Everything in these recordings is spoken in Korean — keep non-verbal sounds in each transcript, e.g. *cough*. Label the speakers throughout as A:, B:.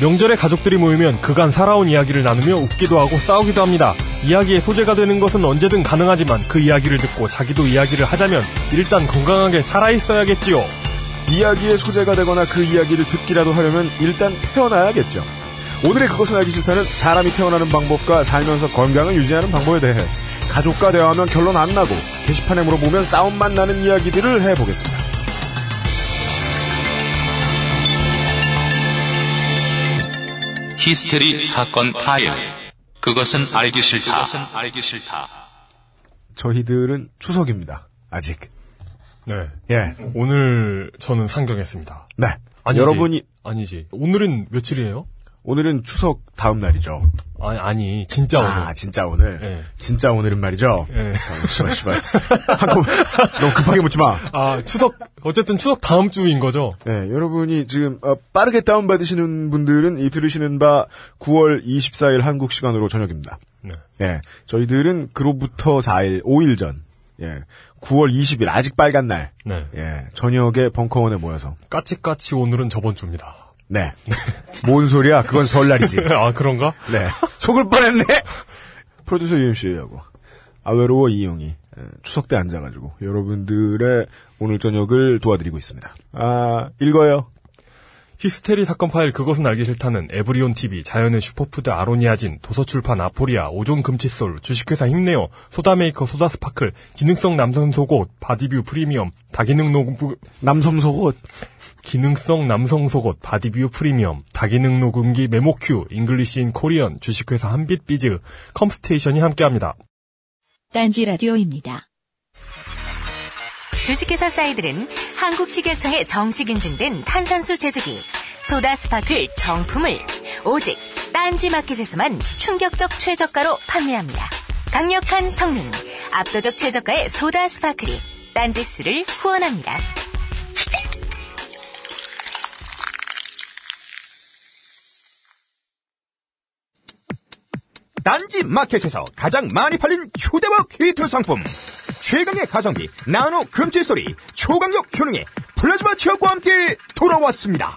A: 명절에 가족들이 모이면 그간 살아온 이야기를 나누며 웃기도 하고 싸우기도 합니다. 이야기의 소재가 되는 것은 언제든 가능하지만 그 이야기를 듣고 자기도 이야기를 하자면 일단 건강하게 살아있어야겠지요.
B: 이야기의 소재가 되거나 그 이야기를 듣기라도 하려면 일단 태어나야겠죠. 오늘의 그것은 알기 싫다는 사람이 태어나는 방법과 살면서 건강을 유지하는 방법에 대해 가족과 대화하면 결론 안 나고 게시판에 물어보면 싸움만 나는 이야기들을 해보겠습니다.
C: 히스테리 사건 파일. 그것은 알기 싫다. 그것은 알기 싫다.
B: 저희들은 추석입니다. 아직.
A: 네.
B: 예.
A: 오늘 저는 상경했습니다.
B: 네.
A: 아니지.
B: 여러분이
A: 아니지. 오늘은 며칠이에요?
B: 오늘은 추석 다음 날이죠.
A: 아니, 아니 진짜 오늘.
B: 아, 진짜 오늘.
A: 예.
B: 진짜 오늘은 말이죠.
A: 예.
B: 아, 씨발, 씨발. 한꺼번에 너무 급하게 묻지 마.
A: 아, 추석 어쨌든 추석 다음 주인 거죠?
B: 네, 여러분이 지금 어, 빠르게 다운받으시는 분들은 이 들으시는 바 9월 24일 한국 시간으로 저녁입니다.
A: 네.
B: 예, 저희들은 그로부터 4일, 5일 전, 예, 9월 20일 아직 빨간 날,
A: 네.
B: 예, 저녁에 벙커원에 모여서,
A: 까치까치 오늘은 저번 주입니다.
B: 네, *laughs* 뭔 소리야? 그건 설날이지. *laughs*
A: 아, 그런가?
B: 네, 속을 뻔했네. 프로듀서 UMC하고 아외로워 이용이 예, 추석 때 앉아가지고 여러분들의 오늘 저녁을 도와드리고 있습니다. 아, 읽어요.
A: 히스테리 사건 파일 그것은 알기 싫다는 에브리온 TV, 자연의 슈퍼푸드 아로니아진, 도서출판 아포리아, 오존 금칫솔, 주식회사 힘내요, 소다메이커 소다스파클, 기능성 남성 속옷, 바디뷰 프리미엄, 다기능 녹음,
B: 남섬 속옷.
A: 기능성 남성 속옷, 바디뷰 프리미엄, 다기능 녹음기 메모큐, English in Korean, 주식회사 한빛비즈, 컴스테이션이 함께합니다.
D: 딴지 라디오입니다.
E: 주식회사 사이들은 한국식약청에 정식 인증된 탄산수 제조기 소다 스파클 정품을 오직 딴지 마켓에서만 충격적 최저가로 판매합니다. 강력한 성능, 압도적 최저가의 소다 스파클이 딴지스를 후원합니다.
F: 딴지 마켓에서 가장 많이 팔린 휴대와 퀴트 상품 최강의 가성비 나노 금질소리 초강력 효능의 플라즈마 치약과 함께 돌아왔습니다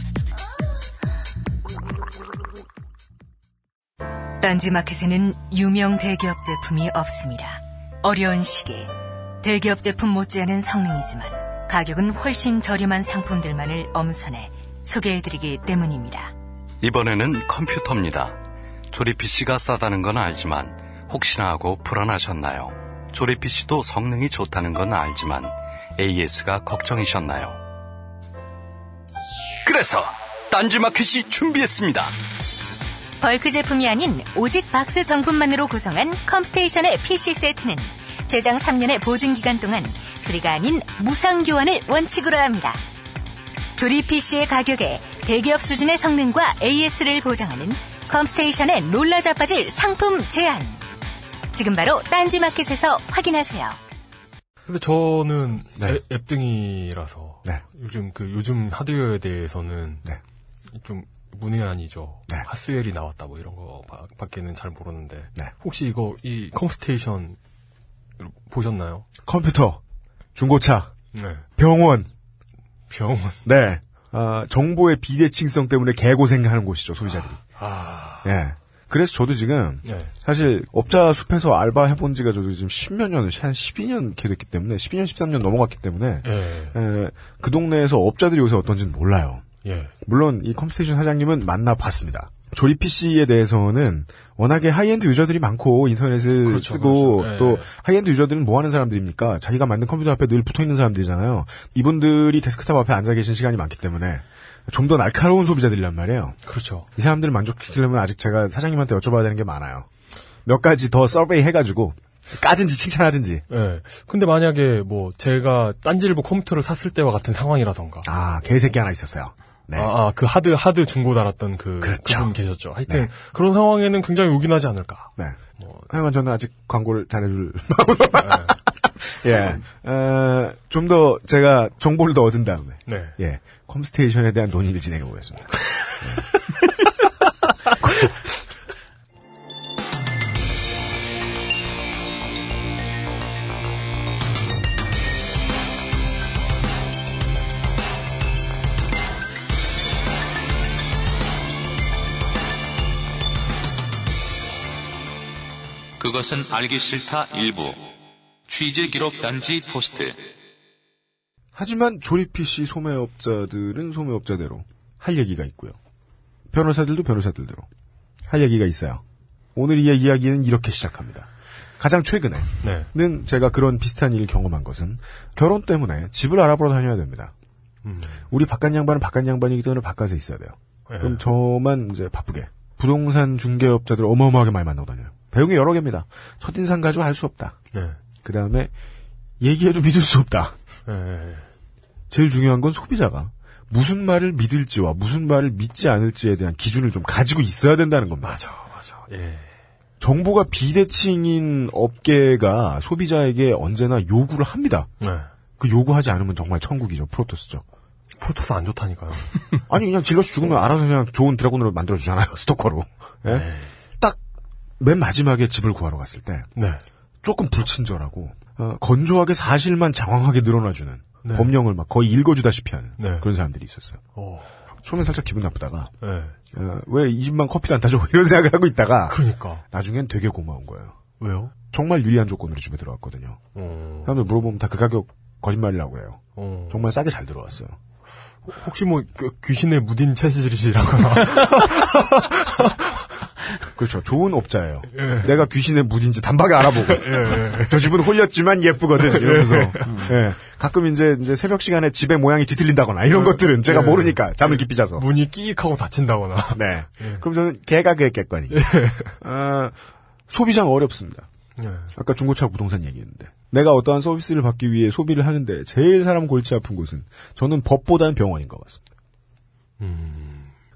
E: 딴지 마켓에는 유명 대기업 제품이 없습니다. 어려운 시기 대기업 제품 못지않은 성능이지만 가격은 훨씬 저렴한 상품들만을 엄선해 소개해드리기 때문입니다.
G: 이번에는 컴퓨터입니다. 조립 PC가 싸다는 건 알지만 혹시나 하고 불안하셨나요? 조립 PC도 성능이 좋다는 건 알지만 AS가 걱정이셨나요? 그래서 딴지마켓이 준비했습니다.
E: bulk 제품이 아닌 오직 박스 정품만으로 구성한 컴스테이션의 PC 세트는 최장 3년의 보증 기간 동안 수리가 아닌 무상 교환을 원칙으로 합니다. 조립 PC의 가격에 대기업 수준의 성능과 AS를 보장하는 컴스테이션의 놀라 자 빠질 상품 제안. 지금 바로 딴지마켓에서 확인하세요.
A: 근데 저는
B: 네.
A: 앱, 앱등이라서
B: 네.
A: 요즘 그 요즘 하드웨어에 대해서는
B: 네.
A: 좀 문외한이죠.
B: 네.
A: Haswell이 나왔다 뭐 이런 거 바- 밖에는 잘 모르는데
B: 네.
A: 혹시 이거 이 컴스테이션 보셨나요?
B: 컴퓨터, 중고차,
A: 네.
B: 병원,
A: 병원.
B: 네. 아, 정보의 비대칭성 때문에 개고생하는 곳이죠, 소비자들이.
A: 아.
B: 예. 그래서 저도 지금,
A: 네.
B: 사실, 업자 숲에서 알바 해본 지가 저도 지금 10몇 년, 한 12년 이렇게 됐기 때문에, 12년, 13년 넘어갔기 때문에,
A: 예.
B: 에, 그 동네에서 업자들이 요새 어떤지는 몰라요.
A: 예.
B: 물론, 이 컴스테이션 사장님은 만나봤습니다. 조립 PC에 대해서는 워낙에 하이엔드 유저들이 많고 인터넷을
A: 그렇죠,
B: 쓰고
A: 그렇죠. 예,
B: 또
A: 예.
B: 하이엔드 유저들은 뭐 하는 사람들입니까? 자기가 만든 컴퓨터 앞에 늘 붙어 있는 사람들이잖아요. 이분들이 데스크탑 앞에 앉아 계신 시간이 많기 때문에 좀 더 날카로운 소비자들이란 말이에요.
A: 그렇죠.
B: 이 사람들을 만족시키려면 아직 제가 사장님한테 여쭤봐야 되는 게 많아요. 몇 가지 더 survey 해가지고 까든지 칭찬하든지.
A: 예. 근데 만약에 뭐 제가 딴지일보 컴퓨터를 샀을 때와 같은 상황이라던가.
B: 아 개새끼 하나 있었어요. 네.
A: 아, 아, 그 하드, 하드 중고 달았던 그,
B: 그렇죠.
A: 분 계셨죠. 하여튼,
B: 네.
A: 그런 상황에는 굉장히 요긴하지 않을까.
B: 네.
A: 뭐,
B: 하여간 저는 아직 광고를 잘해줄 *laughs* 마음으로. 예. 어, 좀 더 제가 정보를 더 얻은 다음에.
A: 네.
B: 예. 컴스테이션에 대한 논의를 진행해 보겠습니다. *laughs*
C: 그것은 알기 싫다 일부. 취재 기록 단지 포스트.
B: 하지만 조립 PC 소매업자들은 소매업자대로 할 얘기가 있고요. 변호사들도 변호사들대로 할 얘기가 있어요. 오늘 이 이야기는 이렇게 시작합니다. 가장 최근에는
A: 네.
B: 제가 그런 비슷한 일을 경험한 것은 결혼 때문에 집을 알아보러 다녀야 됩니다.
A: 음.
B: 우리 바깥 양반은 바깥 양반이기 때문에 바깥에 있어야 돼요.
A: 네.
B: 그럼 저만 이제 바쁘게 부동산 중개업자들 어마어마하게 많이 만나고 다녀요. 배웅이 여러 개입니다. 첫인상 가지고 알 수 없다.
A: 네.
B: 그 다음에 얘기해도 믿을 수 없다.
A: 네.
B: 제일 중요한 건 소비자가 무슨 말을 믿을지와 무슨 말을 믿지 않을지에 대한 기준을 좀 가지고 있어야 된다는 겁니다.
A: 맞아, 맞아. 예.
B: 정보가 비대칭인 업계가 소비자에게 언제나 요구를 합니다.
A: 네.
B: 그 요구하지 않으면 정말 천국이죠. 프로토스죠.
A: 프로토스 안 좋다니까요. *laughs*
B: 아니 그냥 질러서 죽으면 알아서 그냥 좋은 드라군으로 만들어 주잖아요. *laughs* 스토커로. 예? 맨 마지막에 집을 구하러 갔을 때
A: 네.
B: 조금 불친절하고 어, 건조하게 사실만 장황하게 늘어나주는
A: 네.
B: 법령을 막 거의 읽어주다시피 하는
A: 네.
B: 그런 사람들이 있었어요.
A: 어.
B: 처음엔 살짝 기분 나쁘다가
A: 네.
B: 어, 왜이 집만 커피도 안 타줘 *laughs* 이런 생각을 하고 있다가
A: 그러니까.
B: 나중엔 되게 고마운 거예요.
A: 왜요?
B: 정말 유리한 조건으로 집에 들어왔거든요.
A: 어.
B: 사람들 물어보면 다 그 가격 거짓말이라고 해요.
A: 어.
B: 정말 싸게 잘 들어왔어요.
A: 혹시 뭐, 그 귀신의 무딘 체질이시라거나. *laughs*
B: 그렇죠. 좋은 업자예요.
A: 예.
B: 내가 귀신의 무딘지 단박에 알아보고. 저 집은 홀렸지만 예쁘거든. 이러면서. 예. 가끔 이제, 이제 새벽 시간에 집의 모양이 뒤틀린다거나 이런 것들은 제가
A: 예.
B: 모르니까 잠을 깊이 자서.
A: 문이 끼익하고 닫힌다거나. *laughs*
B: 네. 그럼 저는 개가 그랬겠거니. 어, 소비자는 어렵습니다.
A: 네.
B: 아까 중고차 부동산 얘기했는데. 내가 어떠한 서비스를 받기 위해 소비를 하는데 제일 사람 골치 아픈 곳은 저는 법보다는 병원인 것 같습니다.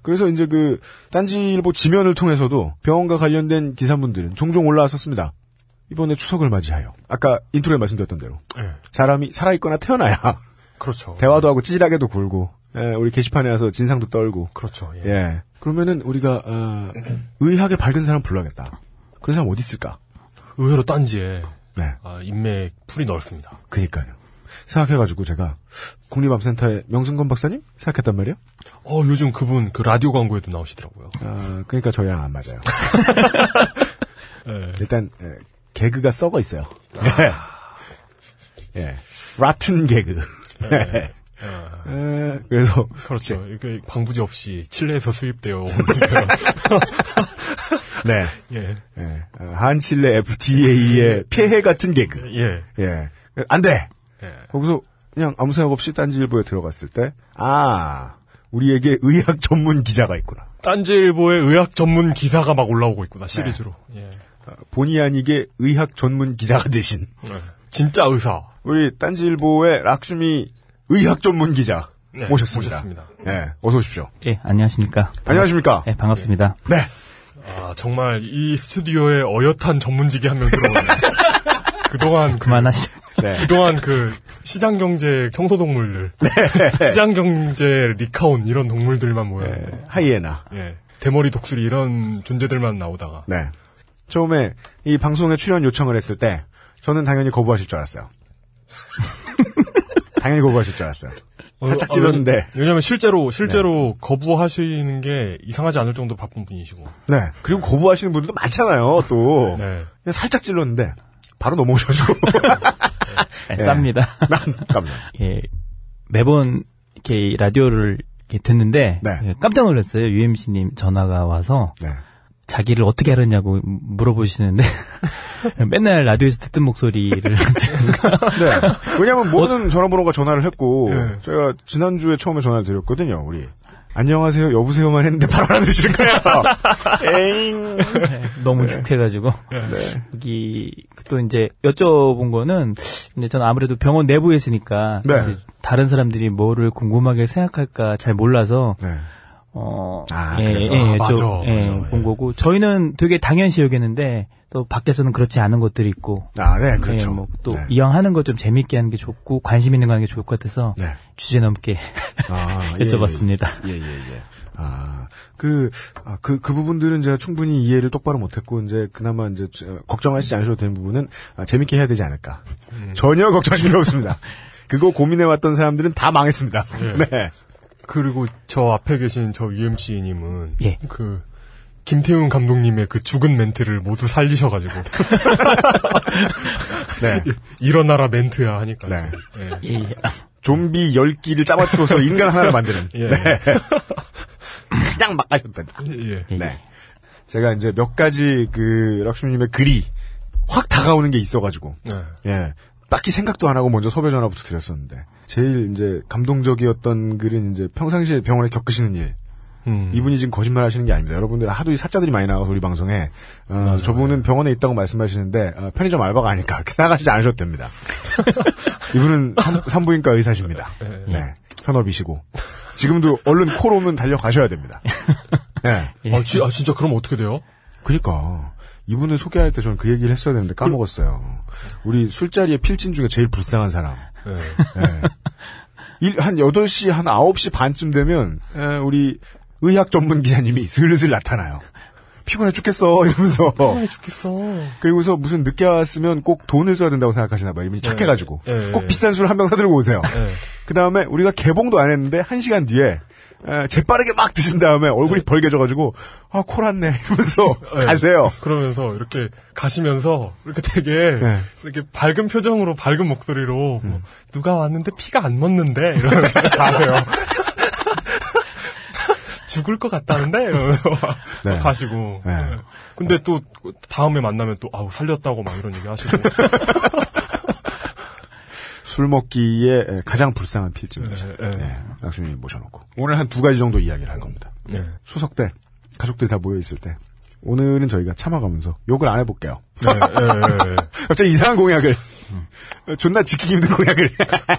B: 그래서 이제 그 딴지일보 지면을 통해서도 병원과 관련된 기사분들은 종종 올라왔었습니다. 이번에 추석을 맞이하여 아까 인트로에 말씀드렸던 대로
A: 네.
B: 사람이 살아있거나 태어나야
A: 그렇죠.
B: 대화도 하고 찌질하게도 굴고 예, 우리 게시판에 와서 진상도 떨고
A: 그렇죠. 예.
B: 예 그러면은 우리가 어, 의학에 밝은 사람 불러야겠다. 그런 사람 어디 있을까?
A: 의외로 딴지에
B: 네,
A: 아, 인맥 풀이 넓습니다.
B: 그니까요. 생각해가지고 제가 국립암센터의 명승건 박사님 생각했단 말이에요.
A: 어, 요즘 그분 그 라디오 광고에도 나오시더라고요.
B: 어, 그러니까 저희랑 안 맞아요.
A: 예. *laughs*
B: 일단 예, 개그가 썩어 있어요. 예. 예. 라튼 개그. 예. 예, 그래서
A: 그렇죠. 이게 방부제 없이 칠레에서 수입되어 온 *laughs*
B: 네.
A: 예.
B: 예. 어, 한칠레 FTA의 폐해 같은 개그.
A: 예.
B: 예. 안 돼.
A: 예.
B: 거기서 그냥 아무 생각 없이 딴지일보에 들어갔을 때, 아, 우리에게 의학 전문 기자가 있구나.
A: 딴지일보의 의학 전문 기사가 막 올라오고 있구나, 시리즈로. 예.
B: 어, 본의 아니게 의학 전문 기자가 되신
A: 네. 진짜 의사.
B: 우리 딴지일보의 락슈미 의학 전문 기자
A: 네,
B: 모셨습니다.
A: 모셨습니다.
B: 예, 어서 오십시오.
H: 예, 안녕하십니까.
B: 안녕하십니까?
H: 예, 반갑습니다.
B: 네.
A: 아, 정말 이 스튜디오에 어엿한 전문직이 한 명 들어오네. *laughs* 그동안 그,
H: 그만하시.
B: 네.
A: 그동안 그 시장 경제 청소 동물들, 시장 경제 리카온 이런 동물들만 모여.
B: 예, 하이에나.
A: 예. 대머리 독수리 이런 존재들만 나오다가
B: 네. 처음에 이 방송에 출연 요청을 했을 때 저는 당연히 거부하실 줄 알았어요. *laughs* 당연히 거부하실 줄 알았어요. 살짝
A: 어,
B: 찔렀는데.
A: 왜냐- 왜냐면 실제로 실제로 거부하시는 게 이상하지 않을 정도 바쁜 분이시고.
B: 네. 그리고 거부하시는 분들도 많잖아요, 또.
A: 네.
B: 살짝 찔렀는데 바로 넘어오셔가지고. *laughs*
H: 예,
B: 예.
H: 쌉니다.
B: 난 깜짝. *laughs*
H: 예, 매번 이렇게 라디오를 이렇게 듣는데
B: 네.
H: 예, 깜짝 놀랐어요. UMC님 전화가 와서
B: 네.
H: 자기를 어떻게 알았냐고 물어보시는데 *laughs* 맨날 라디오에서 듣던 목소리를
B: 네. 왜냐면 모든 전화번호가 전화를 했고,
A: 예.
B: 제가 지난주에 처음에 전화를 드렸거든요, 우리. 안녕하세요, 여보세요만 했는데 바로 알아들으시는 거예요. *laughs* 에잉.
H: 너무 익숙해가지고 여기 또 이제 여쭤본 거는 이제 저는 아무래도 병원 내부에 있으니까
B: 네.
H: 다른 사람들이 뭐를 궁금하게 생각할까 잘 몰라서
B: 네.
H: 어,
B: 아,
H: 예,
B: 그래서?
H: 예,
A: 아,
H: 좀,
A: 맞아,
H: 예,
A: 맞아,
H: 본
A: 예.
H: 거고 저희는 되게 당연시 여기는데 또 밖에서는 그렇지 않은 것들이 있고
B: 아, 네, 그렇죠.
H: 예, 뭐또
B: 네.
H: 이왕 하는 거 좀 재밌게 하는 게 좋고 관심 있는 거 하는 게 좋을 것 같아서
B: 네.
H: 주제 넘게 *laughs*
B: 아, 예,
H: 여쭤봤습니다.
B: 예, 예, 예. 아, 그, 아, 그, 그 부분들은 제가 충분히 이해를 똑바로 못했고, 이제, 그나마 이제, 저, 걱정하시지 않으셔도 되는 부분은, 아, 재밌게 해야 되지 않을까. 전혀 *laughs* 걱정하실 필요 없습니다. 그거 고민해왔던 사람들은 다 망했습니다. 네.
A: 그리고 저 앞에 계신 저 UMC님은
H: 예.
A: 그 김태훈 감독님의 그 죽은 멘트를 모두 살리셔가지고 *laughs*
B: 네.
A: 일어나라 멘트야 하니까
B: 네.
A: 예.
H: 예, 예.
B: 좀비 10기를 짜맞추어서 인간 하나를 만드는.
A: 예.
B: 네. 그냥 막 하셨다.
A: 예.
H: 예.
B: 네. 제가 이제 몇 가지 그, 락슈님의 글이 확 다가오는 게 있어가지고,
A: 네.
B: 예. 딱히 생각도 안 하고 먼저 섭외 전화부터 드렸었는데, 제일 이제 감동적이었던 글은 이제 평상시에 병원에 겪으시는 일.
A: 음.
B: 이분이 지금 거짓말 하시는 게 아닙니다. 여러분들 하도 이 사자들이 많이 나와서 우리 방송에, 어, 저분은 병원에 있다고 말씀하시는데, 어, 편의점 알바가 아닐까. 그렇게 생각하시지 않으셔도 됩니다. *laughs* 이분은 산, 부인과 의사십니다.
A: 예.
B: 네. 현업이시고. 지금도 얼른 코로 오면 달려가셔야 됩니다. 네.
A: 아, 지- 아, 진짜 그럼 어떻게 돼요?
B: 그니까. 이분을 소개할 때 저는 그 얘기를 했어야 되는데 까먹었어요. 우리 술자리에 필진 중에 제일 불쌍한 사람.
A: 예.
B: 네. 일, 한 8시, 한 9시 반쯤 되면, 에, 우리 의학 전문 기자님이 슬슬 나타나요. 피곤해 죽겠어, 이러면서.
A: 좋겠어.
B: 그리고서 무슨 늦게 왔으면 꼭 돈을 써야 된다고 생각하시나 봐요. 이분이 착해가지고.
A: 예, 예.
B: 꼭 비싼 술 한 병 사들고 오세요.
A: 예.
B: 그 다음에 우리가 개봉도 안 했는데, 한 시간 뒤에, 에, 재빠르게 막 드신 다음에 얼굴이 벌개져가지고, 아, 코 났네. *laughs* 이러면서
A: 예.
B: 가세요.
A: 그러면서 이렇게 가시면서 이렇게 되게
B: 네.
A: 이렇게 밝은 표정으로 밝은 목소리로 뭐, 누가 왔는데 피가 안 멎는데 이러면서 *laughs* 가세요. *laughs* 죽을 것 같다는데 이러면서 막
B: 네.
A: 가시고.
B: 네.
A: 네. 근데 또 다음에 만나면 또 아우 살렸다고 막 이런 얘기 하시고.
B: 술 먹기에 가장 불쌍한 필진이죠.
A: 예, 예.
B: 네, 락수님 모셔놓고. 오늘 한 두 가지 정도 이야기를 할 겁니다.
A: 네.
B: 추석 때, 가족들이 다 모여 있을 때. 오늘은 저희가 참아가면서 욕을 안 해볼게요.
A: 네, 예, 예, 예. *laughs*
B: 갑자기 이상한 공약을. *laughs* 존나 지키기 힘든 공약을.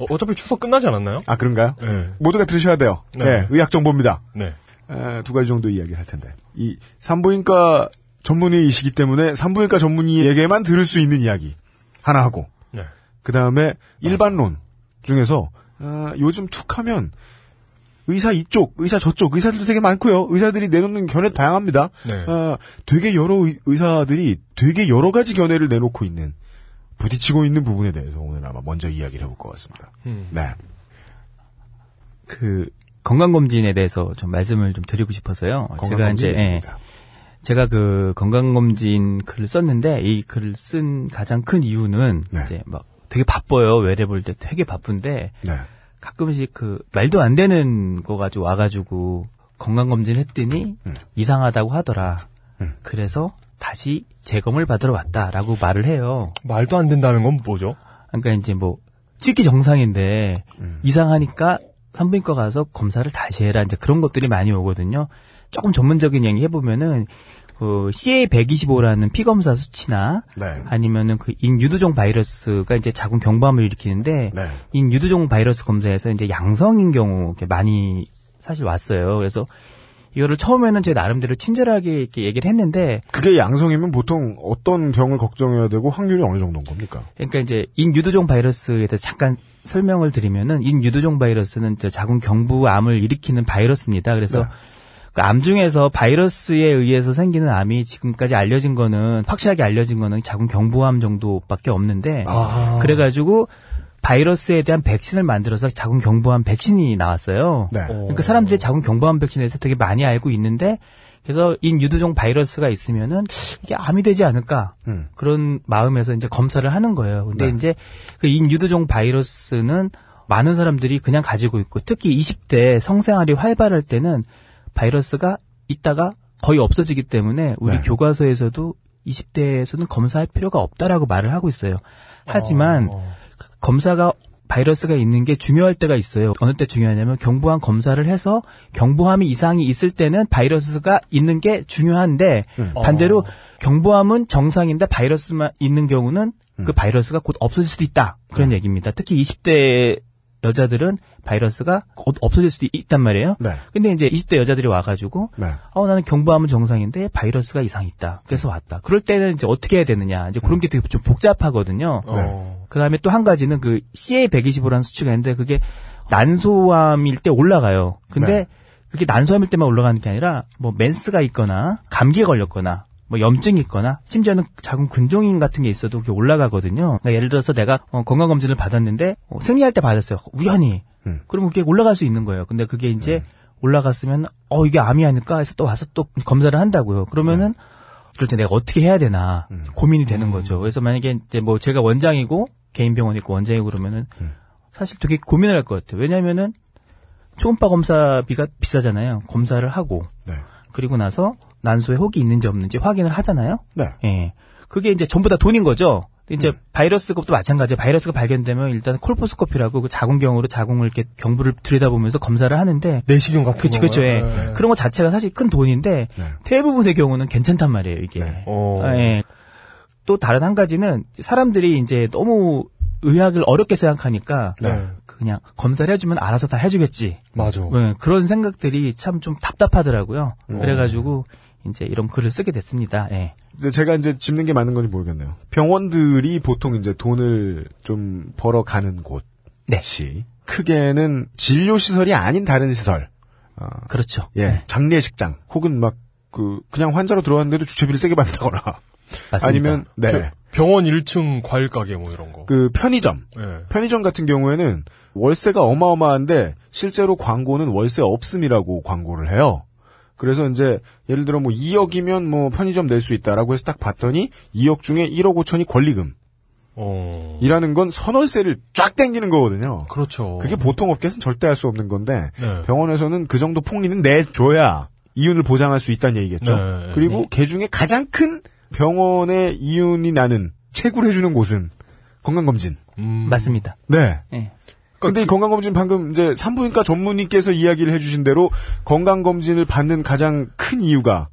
A: 어, 어차피 추석 끝나지 않았나요?
B: 아, 그런가요?
A: 네.
B: 모두가 들으셔야 돼요.
A: 네.
B: 네, 의학 정보입니다.
A: 네.
B: 에, 두 가지 정도 이야기를 할 텐데. 이 산부인과 전문의이시기 때문에 산부인과 전문의에게만 들을 수 있는 이야기 하나 하고
A: 네.
B: 그 다음에 일반론 중에서 아, 요즘 툭하면 의사 이쪽, 의사 저쪽, 의사들도 되게 많고요. 의사들이 내놓는 견해 다양합니다.
A: 네.
B: 아, 되게 여러 의- 의사들이 되게 여러 가지 견해를 내놓고 있는 부딪히고 있는 부분에 대해서 오늘 아마 먼저 이야기를 해볼 것 같습니다.
A: 음.
B: 네.
H: 그 건강검진에 대해서 좀 말씀을 좀 드리고 싶어서요. 제가 이제 예. 제가 그 건강검진 글을 썼는데 이 글을 쓴 가장 큰 이유는
B: 네.
H: 이제 막 되게 바빠요. 외래볼 때 되게 바쁜데
B: 네.
H: 가끔씩 그 말도 안 되는 거 가지고 와가지고 건강 검진 했더니
B: 음.
H: 이상하다고 하더라.
B: 음.
H: 그래서 다시 재검을 받으러 왔다라고 말을 해요.
A: 말도 안 된다는 건 뭐죠?
H: 그러니까 이제 뭐 찍기 정상인데
B: 음.
H: 이상하니까 산부인과 가서 검사를 다시 해라 이제 그런 것들이 많이 오거든요. 조금 전문적인 얘기 해보면은 그 CA125라는 피검사 수치나
B: 네.
H: 아니면은 그 인유두종 바이러스가 이제 자궁 경부암을 일으키는데
B: 네.
H: 인유두종 바이러스 검사에서 이제 양성인 경우 이렇게 많이 사실 왔어요. 그래서 이거를 처음에는 제 나름대로 친절하게 이렇게 얘기를 했는데
B: 그게 양성이면 보통 어떤 병을 걱정해야 되고 확률이 어느 정도인 겁니까?
H: 그러니까 이제 인유두종 바이러스에 대해서 잠깐 설명을 드리면은 인유두종 바이러스는 자궁 경부암을 일으키는 바이러스입니다. 그래서
B: 네.
H: 그암 중에서 바이러스에 의해서 생기는 암이 지금까지 알려진 거는 확실하게 알려진 거는 자궁 경부암 정도밖에 없는데
A: 아.
H: 그래가지고 바이러스에 대한 백신을 만들어서 자궁 경부암 백신이 나왔어요.
B: 네.
H: 그러니까 사람들이 자궁 경부암 백신에 대해서 되게 많이 알고 있는데 그래서 인 유두종 바이러스가 있으면은 이게 암이 되지 않을까
B: 음.
H: 그런 마음에서 이제 검사를 하는 거예요. 근데
B: 네.
H: 이제 그 인 유두종 바이러스는 많은 사람들이 그냥 가지고 있고 특히 20대 성생활이 활발할 때는 바이러스가 있다가 거의 없어지기 때문에 우리
B: 네.
H: 교과서에서도 20대에서는 검사할 필요가 없다라고 말을 하고 있어요. 하지만
A: 어.
H: 검사가 바이러스가 있는 게 중요할 때가 있어요. 어느 때 중요하냐면 경부암 검사를 해서 경부암이 이상이 있을 때는 바이러스가 있는 게 중요한데
B: 음.
H: 반대로
A: 어.
H: 경부암은 정상인데 바이러스만 있는 경우는 그 바이러스가 곧 없어질 수도 있다. 그런 얘기입니다. 특히 20대 여자들은 바이러스가 어- 없어질 수도 있단 말이에요.
B: 네.
H: 근데 이제 20대 여자들이 와가지고
B: 네.
H: 어 나는 경부암은 정상인데 바이러스가 이상 있다. 그래서 왔다. 그럴 때는 이제 어떻게 해야 되느냐. 이제 그런 게 되게 좀 복잡하거든요.
A: 어.
H: 그 다음에 또 한 가지는 그 CA125라는 수치가 있는데 그게 난소암일 때 올라가요. 근데
B: 네.
H: 그게 난소암일 때만 올라가는 게 아니라 뭐 맨스가 있거나 감기에 걸렸거나 뭐 염증이 있거나 심지어는 작은 근종인 같은 게 있어도 그게 올라가거든요. 그러니까 예를 들어서 내가 어, 건강 검진을 받았는데 어, 생리할 때 받았어요. 우연히.
B: 음.
H: 그러면 그게 올라갈 수 있는 거예요. 근데 그게 이제 올라갔으면 어 이게 암이 아닐까 해서 또 와서 또 검사를 한다고요. 그러면은 그럴 때 내가 어떻게 해야 되나
B: 음.
H: 고민이 되는 거죠. 그래서 만약에 이제 뭐 제가 원장이고 개인 병원이 있고 원장이고 그러면은
B: 음.
H: 사실 되게 고민을 할 것 같아요. 왜냐면은 초음파 검사비가 비싸잖아요. 검사를 하고
B: 네.
H: 그리고 나서 난소에 혹이 있는지 없는지 확인을 하잖아요.
B: 네.
H: 예. 그게 이제 전부 다 돈인 거죠. 이제
B: 음.
H: 바이러스 것도 마찬가지예요. 바이러스가 발견되면 일단 콜포스코피라고 그 자궁경으로 자궁을 이렇게 경부를 들여다보면서 검사를 하는데
A: 내시경 같은
H: 그치,
A: 거.
H: 그쵸, 예. 그런 거 자체가 사실 큰 돈인데,
B: 네.
H: 대부분의 경우는 괜찮단 말이에요, 이게.
B: 네.
A: 어.
H: 아, 예. 또 다른 한 가지는 사람들이 이제 너무 의학을 어렵게 생각하니까,
A: 네.
H: 그냥 검사를 해주면 알아서 다 해주겠지.
A: 맞아.
H: 예, 그런 생각들이 참 좀 답답하더라고요.
B: 음.
H: 그래가지고, 이제 이런 글을 쓰게 됐습니다. 예.
B: 이제 제가 이제 짚는 게 맞는 건지 모르겠네요. 병원들이 보통 이제 돈을 좀 벌어 가는 곳이
H: 네.
B: 크게는 진료 시설이 아닌 다른 시설,
H: 그렇죠.
B: 예, 장례식장 혹은 막 그 그냥 환자로 들어왔는데도 주차비를 세게 받는다거나 *laughs*
H: 맞습니다.
B: 아니면 네.
A: 그 병원 1층 과일 가게 뭐 이런 거.
B: 그 편의점.
A: 예.
B: 편의점 같은 경우에는 월세가 어마어마한데 실제로 광고는 월세 없음이라고 광고를 해요. 그래서 이제 예를 들어 뭐 2억이면 뭐 편의점 낼 수 있다라고 해서 딱 봤더니 2억 중에 1억 5천이 권리금이라는
A: 어.
B: 건 선월세를 쫙 땡기는 거거든요.
A: 그렇죠.
B: 그게 보통 업계에서는 절대 할 수 없는 건데
A: 네.
B: 병원에서는 그 정도 폭리는 내줘야 이윤을 보장할 수 있다는 얘기겠죠.
A: 네.
B: 그리고 그 중에 가장 큰 병원의 이윤이 나는 채굴해주는 곳은 건강검진.
A: 음.
H: 맞습니다.
B: 네.
H: 예.
B: 근데 이 건강검진 방금 이제 산부인과 전문의께서 이야기를 해주신 대로 건강검진을 받는 가장 큰 이유가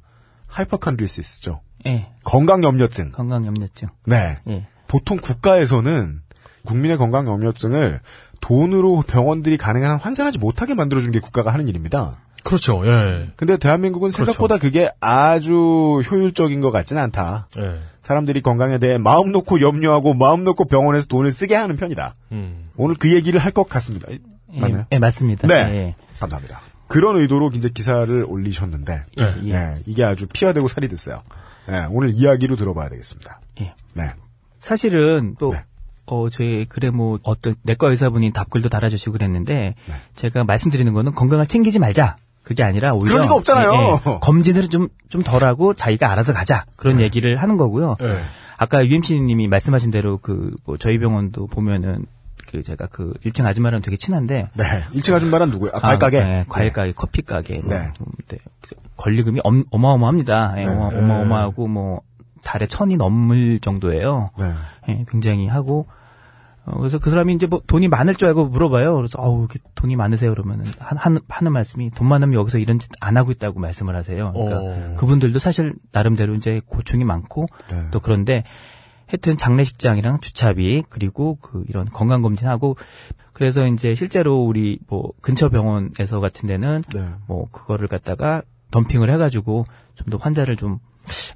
B: hypochondriasis죠.
H: 예.
B: 건강염려증.
H: 건강염려증.
B: 네.
H: 예.
B: 보통 국가에서는 국민의 건강염려증을 돈으로 병원들이 가능한 한 환산하지 못하게 만들어준 게 국가가 하는 일입니다.
A: 그렇죠. 예.
B: 근데 대한민국은
A: 그렇죠.
B: 생각보다 그게 아주 효율적인 것 같지는 않다.
A: 예.
B: 사람들이 건강에 대해 마음 놓고 염려하고 마음 놓고 병원에서 돈을 쓰게 하는 편이다.
A: 음.
B: 오늘 그 얘기를 할 것 같습니다. 맞나요?
H: 예, 예, 맞습니다.
B: 네.
H: 예.
B: 감사합니다. 그런 의도로 이제 기사를 올리셨는데,
A: 예.
B: 네, 이게 아주 피가 되고 살이 됐어요. 네, 오늘 이야기로 들어봐야 되겠습니다.
H: 예.
B: 네.
H: 사실은 또
B: 네.
H: 어, 저희 글에 뭐 어떤 내과 의사분이 답글도 달아주시고 그랬는데 제가 말씀드리는 거는 건강을 챙기지 말자. 그게 아니라 오히려
B: 그럴 리가 없잖아요.
H: 예, 예. 검진을 좀 좀 덜하고 자기가 알아서 가자 그런 얘기를 하는 거고요.
A: 예.
H: 아까 UMC님이 말씀하신 대로 그 뭐 저희 병원도 보면은 그 제가 그 1층 아줌마랑 되게 친한데
B: 네. 1층 아줌마란 누구예요? 아, 과일 가게?
H: 네, 과일 가게, 커피 가게. 뭐,
B: 네.
H: 음, 네. 권리금이 엄, 어마어마합니다. 예,
B: 네.
H: 어마, 어마 어마하고 뭐 달에 천이 넘을 정도예요.
B: 네.
H: 예, 굉장히 하고 어, 그래서 그 사람이 이제 뭐 돈이 많을 줄 알고 물어봐요. 그래서 어우 이렇게 돈이 많으세요 그러면은 한, 한, 하는 말씀이 돈 많으면 여기서 이런 짓 안 하고 있다고 말씀을 하세요. 그러니까
A: 어.
H: 그분들도 사실 나름대로 이제 고충이 많고
B: 네.
H: 또 그런데 하여튼 장례식장이랑 주차비 그리고 그 이런 건강 검진하고 그래서 이제 실제로 우리 뭐 근처 병원에서 같은 데는
B: 네.
H: 뭐 그거를 갖다가 덤핑을 해가지고 좀 더 환자를 좀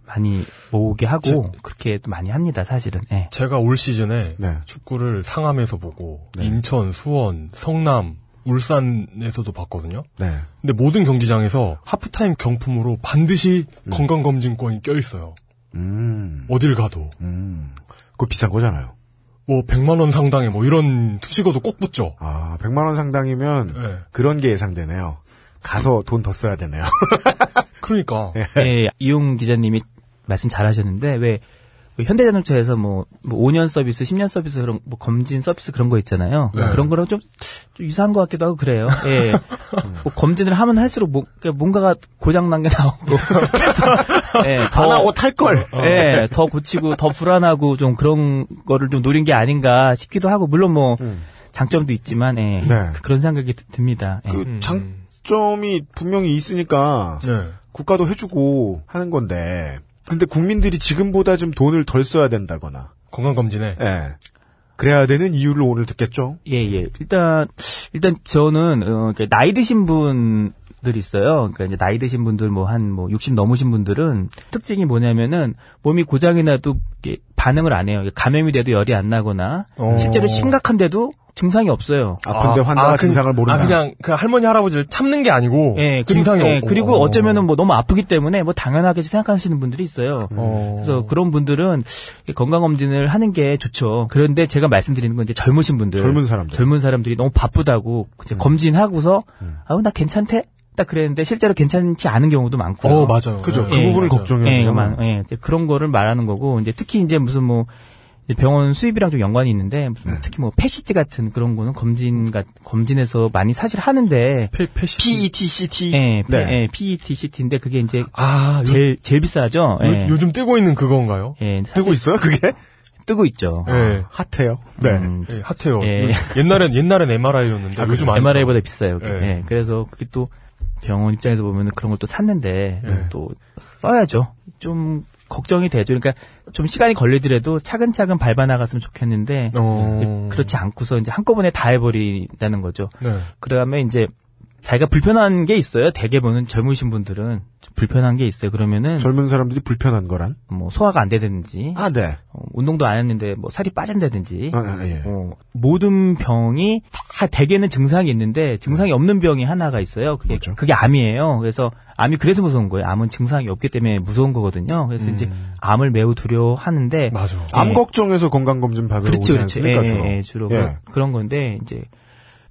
H: 많이 모으게 하고 그렇게 또 많이 합니다 사실은. 예.
A: 제가 올 시즌에
B: 네.
A: 축구를 상암에서 보고
B: 네.
A: 인천, 수원, 성남, 울산에서도 봤거든요.
B: 네.
A: 근데 모든 경기장에서 하프타임 경품으로 반드시 건강검진권이 껴있어요.
B: 음.
A: 어딜 가도.
B: 음. 그거 비싼 거잖아요.
A: 뭐 100만 원 상당의 뭐 이런 투시거도 꼭 붙죠.
B: 아, 100만 원 상당이면
A: 네.
B: 그런 게 예상되네요. 가서 돈 더 써야 되네요. *laughs*
A: 그러니까
H: 예, 이용 기자님이 말씀 잘 하셨는데 왜, 왜 현대자동차에서 뭐, 뭐 5년 서비스, 10년 서비스 그런 뭐 검진 서비스 그런 거 있잖아요.
A: 네.
H: 그런 거랑 좀, 좀 유사한 것 같기도 하고 그래요. 예. *laughs* 뭐 검진을 하면 할수록 뭐, 그러니까 뭔가가 고장 난 게 나오고 그래서 *laughs* 예,
B: 안 하고 탈 걸.
H: 예, 더 고치고 더 불안하고 좀 그런 거를 좀 노린 게 아닌가 싶기도 하고 물론 뭐 장점도 있지만 예,
B: 네.
H: 그런 생각이 드- 듭니다. 예.
B: 그
A: 음.
B: 장점이 분명히 있으니까
A: 네.
B: 국가도 해주고 하는 건데 근데 국민들이 지금보다 좀 돈을 덜 써야 된다거나
A: 건강검진에
B: 예. 그래야 되는 이유를 오늘 듣겠죠.
H: 예, 예. 일단, 일단 저는, 어, 나이 드신 분 들 있어요. 그러니까 이제 나이 드신 분들 뭐 한 뭐 60 넘으신 분들은 특징이 뭐냐면은 몸이 고장이 나도 반응을 안 해요. 감염이 돼도 열이 안 나거나
A: 어.
H: 실제로 심각한데도 증상이 없어요.
B: 아픈데 환자가
A: 그-
B: 증상을 모른다.
A: 아, 그냥 그 할머니 할아버지를 참는 게 아니고
H: 예,
A: 증상이
H: 그리고, 예,
A: 없고.
H: 그리고
A: 어.
H: 어쩌면은 뭐 너무 아프기 때문에 뭐 당연하게 생각하시는 분들이 있어요.
A: 어.
H: 그래서 그런 분들은 건강 검진을 하는 게 좋죠. 그런데 제가 말씀드리는 건 이제 젊으신 분들.
B: 젊은 사람들.
H: 젊은 사람들이 너무 바쁘다고 이제 검진하고서, 아우, 나 괜찮대? 딱 그랬는데 실제로 괜찮지 않은 경우도 많고요.
A: 어, 맞아요.
B: 그죠.
A: 예.
B: 그
H: 예,
B: 부분을
A: 맞아요.
B: 걱정해야
H: 예,
B: 되잖아요.
H: 만- 예, 이제 그런 거를 말하는 거고, 이제 특히 이제 무슨 뭐, 병원 수입이랑 좀 연관이 있는데, 무슨
B: 네.
H: 특히 뭐, PET CT 같은 그런 거는 검진, 가 검진에서 많이 사실 하는데,
A: 페, 페시.
B: PET, CT.
H: 예,
B: 네.
H: 예, PET, CT인데 그게 이제
A: 아, 요,
H: 제일, 제일 비싸죠. 예.
A: 요, 즘 뜨고 있는 그건가요?
H: 예,
B: 뜨고 있어요, 그게?
H: 뜨고 있죠.
A: 예.
B: hot해요. 네.
H: 음,
A: 예, hot해요.
H: 예.
A: 요- 옛날엔 옛날엔 MRI였는데
B: 아,
A: 요즘
H: MRI보다 비싸요.
A: 예.
H: 예, 그래서 그게 또 병원 입장에서 보면 그런 걸 또 샀는데
A: 예.
H: 또 써야죠. 좀 걱정이 되죠. 그러니까 좀 시간이 걸리더라도 차근차근 밟아 나갔으면 좋겠는데
A: 어.
H: 그렇지 않고서 이제 한꺼번에 다 해버린다는 거죠.
A: 네.
H: 그다음에 이제 자기가 불편한 게 있어요. 대개 보는 젊으신 분들은 좀 불편한 게 있어요. 그러면은
B: 젊은 사람들이 불편한 거란?
H: 뭐 소화가 안 되든지
B: 아, 네.
H: 어, 운동도 안 했는데 뭐 살이 빠진다든지
B: 아, 아, 예.
H: 어, 모든 병이 다 대개는 증상이 있는데 증상이 없는 병이 하나가 있어요. 그게
B: 뭐죠?
H: 그게 암이에요. 그래서 암이 그래서 무서운 거예요. 암은 증상이 없기 때문에 무서운 거거든요. 그래서
A: 음.
H: 이제 암을 매우 두려워하는데
A: 맞아.
B: 암
H: 예.
B: 걱정해서 건강 검진 받으러
H: 그렇죠,
B: 오지
H: 그렇죠. 예,
B: 않습니까,
H: 예,
B: 주로?
H: 예, 주로
B: 예.
H: 그- 그런 건데 이제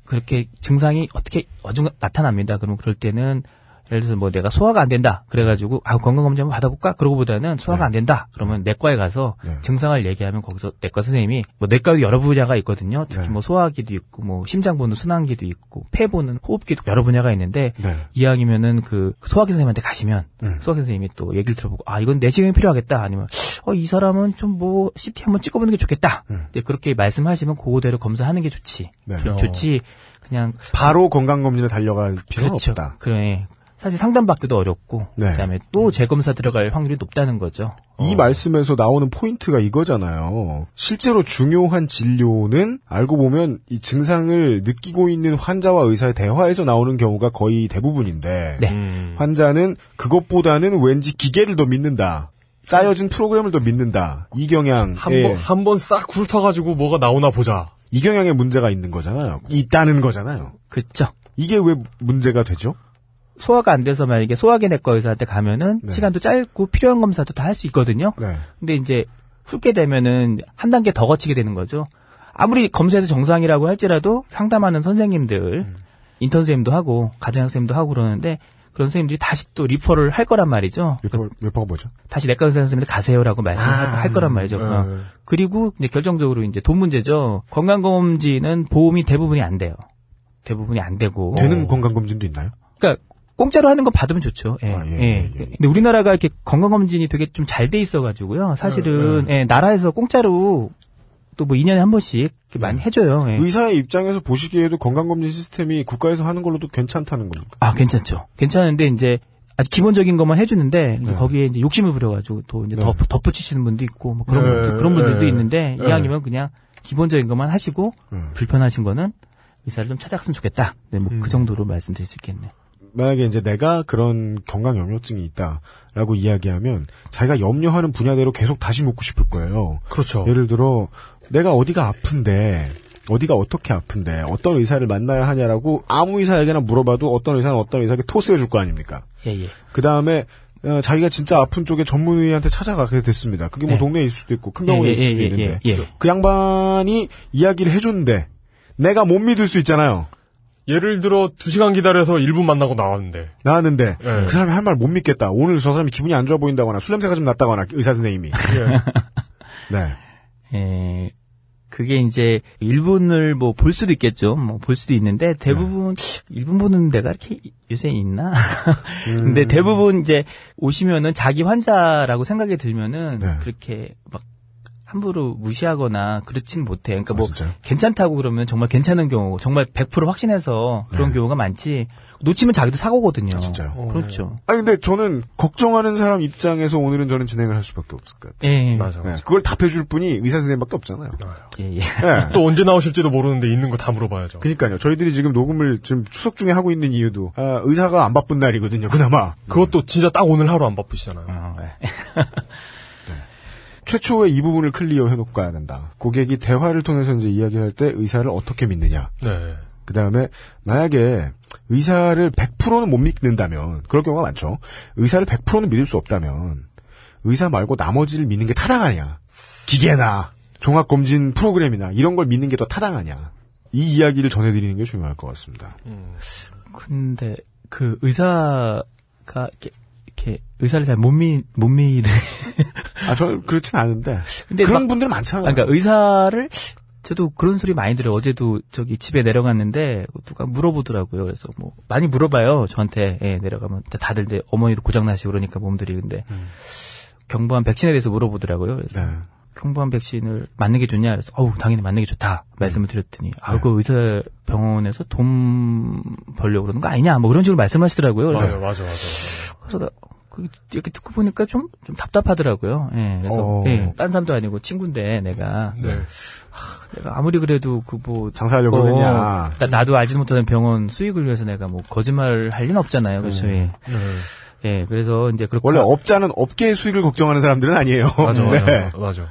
H: 그렇게 증상이 어떻게 어중 나타납니다. 그러면 그럴 때는 예를 들어서 뭐 내가 소화가 안 된다. 그래가지고 아 건강검진 한번 받아볼까? 그러고보다는 소화가 안 된다. 그러면 내과에 가서
B: 네.
H: 증상을 얘기하면 거기서 내과 선생님이 뭐 내과도 여러 분야가 있거든요. 특히
B: 네.
H: 뭐 소화기도 있고 뭐 심장 보는 순환기도 있고 폐 보는 호흡기도 여러 분야가 있는데
B: 네.
H: 이왕이면은 그 소화기 선생님한테 가시면
B: 음.
H: 소화기 선생님이 또 얘기를 들어보고 아 이건 내시경이 필요하겠다 아니면 어 이 사람은 좀 뭐 CT 한번 찍어보는 게 좋겠다
B: 음.
H: 이제 그렇게 말씀하시면 그거대로 검사하는 게 좋지
B: 네.
H: 좋- 좋지 그냥
B: 바로 건강 검진을 달려갈 필요는
H: 그렇죠
B: 없다.
H: 그래 사실 상담받기도 어렵고
B: 네.
H: 그다음에 또 재검사 들어갈 확률이 높다는 거죠
B: 이 말씀에서 나오는 포인트가 이거잖아요. 실제로 중요한 진료는 알고 보면 이 증상을 느끼고 있는 환자와 의사의 대화에서 나오는 경우가 거의 대부분인데
H: 네.
A: 음.
B: 환자는 그것보다는 왠지 기계를 더 믿는다. 짜여진 프로그램을 더 믿는다. 이 경향,
A: 한 번 한 번 싹 훑어가지고 뭐가 나오나 보자.
B: 이 경향에 문제가 있는 거잖아요. 있다는 거잖아요.
H: 그렇죠
B: 이게 왜 문제가 되죠?
H: 소화가 안 돼서 만약에 소화기 내과 의사한테 가면은
B: 네.
H: 시간도 짧고 필요한 검사도 다 할 수 있거든요
B: 네.
H: 근데 이제 훑게 되면은 한 단계 더 거치게 되는 거죠. 아무리 검사에서 정상이라고 할지라도 상담하는 선생님들, 인턴 선생님도 하고 가정학 선생님도 하고 그러는데 그런 선생님들이 다시 또 리퍼를 할 거란 말이죠.
B: 몇, 몇 번가 뭐죠?
H: 다시 내과 의사 선생님들 가세요라고 말씀할
B: 아,
H: 할 거란 말이죠.
A: 네.
H: 어. 그리고 이제 결정적으로 이제 돈 문제죠. 건강검진은 보험이 대부분이 안 돼요. 대부분이 안 되고.
B: 되는 건강검진도 있나요?
H: 그러니까 공짜로 하는 건 받으면 좋죠. 예,
B: 아, 예,
H: 예.
B: 예, 예.
H: 근데 우리나라가 이렇게 건강검진이 되게 좀 잘 돼 있어가지고요. 사실은
B: 네,
H: 예, 나라에서 공짜로 또 뭐 2년에 한 번씩 이렇게 많이 해줘요. 예.
B: 의사의 입장에서 보시기에도 건강검진 시스템이 국가에서 하는 걸로도 괜찮다는 겁니까?
H: 아 괜찮죠. 괜찮은데 이제 아주 기본적인 것만 해주는데 이제
B: 네.
H: 거기에 이제 욕심을 부려가지고 또 이제
B: 네.
H: 덧, 덧붙이시는 분도 있고 뭐 그런
A: 네,
H: 분들- 그런 분들도
A: 네.
H: 있는데
A: 네.
H: 이왕이면 그냥 기본적인 것만 하시고
B: 음.
H: 불편하신 거는 의사를 좀 찾아갔으면 좋겠다. 네, 뭐그
A: 음.
H: 정도로 말씀드릴 수 있겠네요.
B: 만약에 이제 내가 그런 건강 염려증이 있다라고 이야기하면 자기가 염려하는 분야대로 계속 다시 묻고 싶을 거예요.
A: 그렇죠.
B: 예를 들어 내가 어디가 아픈데 어디가 어떻게 아픈데 어떤 의사를 만나야 하냐라고 아무 의사에게나 물어봐도 어떤 의사는 어떤 의사에게 토스해 줄 거 아닙니까?
H: 예, 예.
B: 그 다음에 어, 자기가 진짜 아픈 쪽에 전문의한테 찾아가게 됐습니다. 그게 뭐
H: 네.
B: 동네에 있을 수도 있고 큰 병원에
H: 예,
B: 있을
H: 예,
B: 수도
H: 예,
B: 있는데
H: 예, 예.
B: 그 양반이 이야기를 해줬는데 내가 못 믿을 수 있잖아요.
A: 예를 들어 2시간 기다려서 1분 만나고 나왔는데
B: 나왔는데
A: 네.
B: 그 사람이 할말못 믿겠다. 오늘 저 사람이 기분이 안 좋아 보인다거나 술 냄새가 좀 났다거나 의사 선생님이.
A: 예.
B: 네.
H: 예, 그게 이제 일본을 뭐 볼 수도 있겠죠. 뭐 볼 수도 있는데 대부분 일본 보는 데가 이렇게 요새 있나? *laughs* 근데
B: 음.
H: 대부분 이제 오시면은 자기 환자라고 생각이 들면은
B: 네.
H: 그렇게 막 함부로 무시하거나 그렇진 못해. 그러니까
B: 아,
H: 뭐
B: 진짜요?
H: 괜찮다고 그러면 정말 괜찮은 경우, 정말 100% 확신해서 그런 경우가 많지. 놓치면 자기도 사고거든요.
B: 네. 아, 진짜요?
H: 그렇죠.
B: 아니 근데 저는 걱정하는 사람 입장에서 오늘은 저는 진행을 할 수밖에 없을 것 같아요.
H: 예, 예.
A: 맞아,
B: 네,
A: 맞아.
B: 그걸 답해줄 분이 의사 선생님밖에 없잖아요.
H: 예, 예.
B: 네. *laughs*
A: 또 언제 나오실지도 모르는데 있는 거 다 물어봐야죠.
B: 그러니까요. 저희들이 지금 녹음을 지금 추석 중에 하고 있는 이유도 아, 의사가 안 바쁜 날이거든요. 그나마
A: 그것도 진짜 딱 오늘 하루 안 바쁘시잖아요.
H: 어, 예. *laughs*
B: 최초의 이 부분을 클리어 해놓고 가야 된다. 고객이 대화를 통해서 이제 이야기할 때 의사를 어떻게 믿느냐.
A: 네.
B: 그 다음에 만약에 의사를 100%는 못 믿는다면 그럴 경우가 많죠. 의사를 100%는 믿을 수 없다면 의사 말고 나머지를 믿는 게 타당하냐. 기계나 종합검진 프로그램이나 이런 걸 믿는 게 더 타당하냐. 이 이야기를 전해드리는 게 중요할 것 같습니다.
H: 근데 그 의사가 이렇게, 이렇게 의사를 잘 못 믿, 못 믿는.
B: 아, 저는 그렇진 않은데.
H: 근데
B: 그런
H: 막-
B: 분들 많잖아요.
H: 아, 그러니까 의사를 저도 그런 소리 많이 들어요. 어제도 저기 집에 내려갔는데 누가 물어보더라고요. 그래서 뭐 많이 물어봐요. 저한테 예, 내려가면 다들 이제 어머니도 고장 나시고 그러니까 몸들이 근데 경부암 백신에 대해서 물어보더라고요. 그래서
B: 네.
H: 경부암 백신을 맞는 게 좋냐? 그래서 어우 당연히 맞는 게 좋다 말씀을 드렸더니 아 그 의사 병원에서 돈 벌려고 그러는 거 아니냐? 뭐 그런 식으로 말씀하시더라고요. 그래서
A: 맞아, 맞아, 맞아.
H: 그래서 이렇게 듣고 보니까 좀, 좀 답답하더라고요. 예, 그래서,
B: 어.
H: 예, 딴 사람도 아니고 친구인데, 내가.
A: 네.
H: 내가 아무리 그래도 그 뭐.
B: 장사하려고
H: 어,
B: 그러냐.
H: 나, 나도 알지도 못하는 병원 수익을 위해서 내가 뭐 거짓말 할 리는 없잖아요. 그렇죠. 예.
A: 네.
H: 예, 그래서 이제 그렇게.
B: 원래 업자는 업계의 수익을 걱정하는 사람들은 아니에요.
A: 맞아, 맞아, *laughs*
B: 네.
A: 맞아.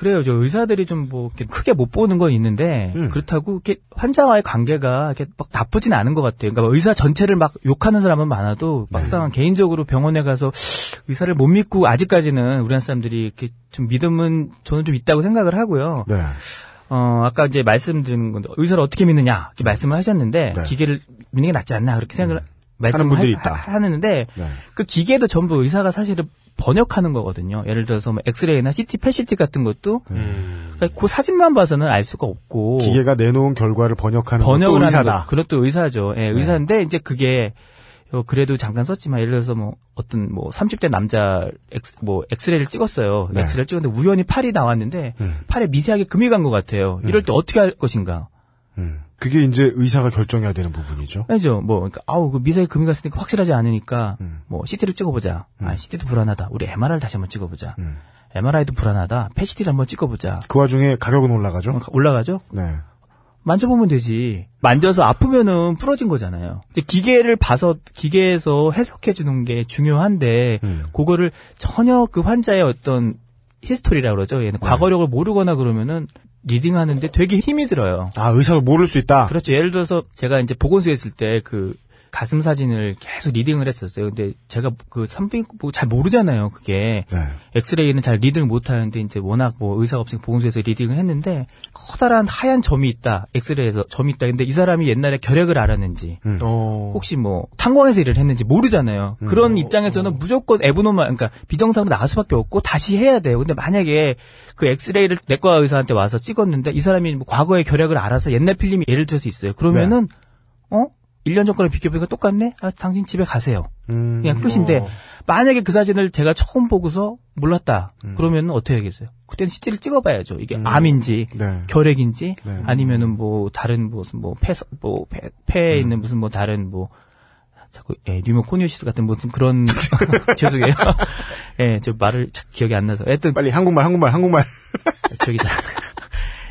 H: 그래요. 저 의사들이 좀 뭐 크게 못 보는 건 있는데
B: 음.
H: 그렇다고 이렇게 환자와의 관계가 이렇게 막 나쁘진 않은 것 같아요. 그러니까 의사 전체를 막 욕하는 사람은 많아도
B: 네.
H: 막상 개인적으로 병원에 가서 의사를 못 믿고 아직까지는 우리나라 사람들이 이렇게 좀 믿음은 저는 좀 있다고 생각을 하고요.
B: 네.
H: 어 아까 이제 말씀드리는 건데 의사를 어떻게 믿느냐 이렇게 말씀을 하셨는데
B: 네.
H: 기계를 믿는 게 낫지 않나 그렇게 생각을 말씀을
B: 분들이
H: 하-
B: 있다.
H: 하- 하는데
B: 네.
H: 그 기계도 전부 의사가 사실은 번역하는 거거든요. 예를 들어서 뭐 엑스레이나 CT, PET CT 같은 것도
A: 음.
H: 그러니까 그 사진만 봐서는 알 수가 없고
B: 기계가 내놓은 결과를 번역하는
H: 번역을
B: 의사다. 네.
H: 거, 그것도 의사죠. 예, 의사인데 이제 그게 어, 그래도 잠깐 썼지만 예를 들어서 뭐 어떤 뭐 30대 남자 엑스, 뭐 엑스레이를 찍었어요.
B: 네.
H: 엑스레이를 찍었는데 우연히 팔이 나왔는데
B: 음.
H: 팔에 미세하게 금이 간 것 같아요. 이럴 때 어떻게 할 것인가?
B: 음. 그게 이제 의사가 결정해야 되는 부분이죠.
H: 알죠? 뭐 그러니까 아우 그 미세하게 금이 갔으니까 확실하지 않으니까
B: 음.
H: 뭐 CT를 찍어보자. 아 CT도 불안하다. 우리 MRI를 다시 한번 찍어보자.
B: 음.
H: MRI도 불안하다. 펫CT를 한번 찍어보자.
B: 그 와중에 가격은 올라가죠.
H: 어, 올라가죠?
B: 네.
H: 만져보면 되지. 만져서 아프면은 부러진 거잖아요. 이제 기계를 봐서 기계에서 해석해 주는 게 중요한데
B: 음.
H: 그거를 전혀 그 환자의 어떤 히스토리라 그러죠. 얘는 과거력을 모르거나 그러면은 reading하는데 되게 힘이 들어요.
B: 아 의사도 모를 수 있다.
H: 그렇죠. 예를 들어서 제가 이제 보건소에 있을 때 그 가슴 사진을 계속 reading을 했었어요. 근데 제가 그 산부인과 잘 모르잖아요. 그게
B: 네.
H: 엑스레이는 잘 reading을 못 하는데 이제 워낙 뭐 의사가 없으니까 보건소에서 reading을 했는데 커다란 하얀 점이 있다. 엑스레이에서 점이 있다. 근데 이 사람이 옛날에 결핵을 앓았는지
B: 음.
A: 어.
H: 혹시 뭐 탄광에서 일을 했는지 모르잖아요. 그런 입장에서는 무조건 abnormal 그러니까 비정상으로 나갈 수밖에 없고 다시 해야 돼요. 근데 만약에 그 엑스레이를 내과 의사한테 와서 찍었는데 이 사람이 뭐 과거에 결핵을 앓아서 옛날 필름이 예를 들어서 있어요. 그러면은 어? 1년 전 거랑 비교해보니까 똑같네? 아, 당신 집에 가세요.
B: 음.
H: 그냥 끝인데
A: 어.
H: 만약에 그 사진을 제가 처음 보고서 몰랐다.
B: 음.
H: 그러면 어떻게 하겠어요? 그때는 CT를 찍어봐야죠. 이게 암인지
B: 네.
H: 결핵인지
B: 네.
H: 아니면은 뭐 다른 무슨 뭐 폐 뭐 폐에
B: 음.
H: 있는 무슨 뭐 다른 뭐 자꾸 예, 뉴모코니오시스 같은 무슨 그런 *laughs* 죄송해요. 예, 저 말을 참 기억이 안 나서. 하여튼
B: 빨리 한국말 한국말 한국말.
H: 저기 자-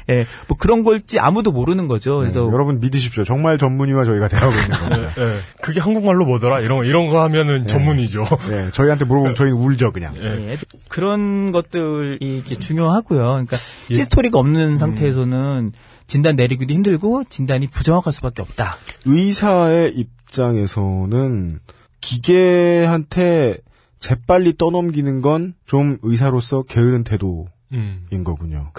H: 예, 뭐 그런 걸지 아무도 모르는 거죠. 그래서
B: 네, 여러분 믿으십시오. 정말 전문의와 저희가 대하고 있는 겁니다.
A: 예, 예. 그게 한국말로 뭐더라? 이런 거, 이런 거 하면은 전문이죠.
B: 네, 저희한테 물어보면 저희는 울죠 그냥.
A: 예.
H: 예, 그런 것들이 이렇게 중요하고요. 그러니까 히스토리가 없는 상태에서는 진단 내리기도 힘들고 진단이 부정확할 수밖에 없다.
B: 의사의 입장에서는 기계한테 재빨리 떠넘기는 건 좀 의사로서 게으른 태도인
A: 음.
B: 거군요.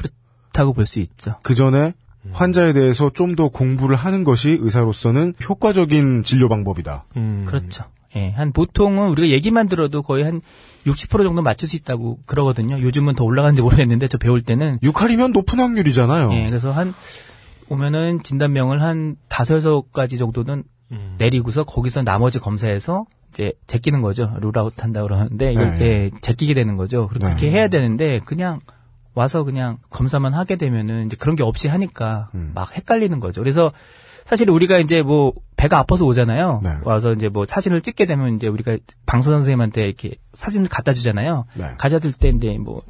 H: 다고 볼 수 있죠.
B: 그 전에 환자에 대해서 좀 더 공부를 하는 것이 의사로서는 효과적인 진료 방법이다.
A: 음.
H: 그렇죠. 예, 한 보통은 우리가 얘기만 들어도 거의 한 60% 정도 맞출 수 있다고 그러거든요. 요즘은 더 올라가는지 모르겠는데 저 배울 때는
B: 6할이면 높은 확률이잖아요.
H: 예, 그래서 한 오면은 진단명을 한 다섯 여섯 가지 정도는
A: 음.
H: 내리고서 거기서 나머지 검사해서 이제 제끼는 거죠. 룰아웃 한다 그러는데 이걸
B: 네,
H: 예, 제끼게 되는 거죠. 그렇게
B: 네.
H: 해야 되는데 그냥 와서 그냥 검사만 하게 되면은 이제 그런 게 없이 하니까
B: 음.
H: 막 헷갈리는 거죠. 그래서 사실 우리가 이제 뭐 배가 아파서 오잖아요.
B: 네.
H: 와서 이제 뭐 사진을 찍게 되면 이제 우리가 방사 선생님한테 이렇게 사진을 갖다 주잖아요.
B: 네.
H: 가져들 때 이제 뭐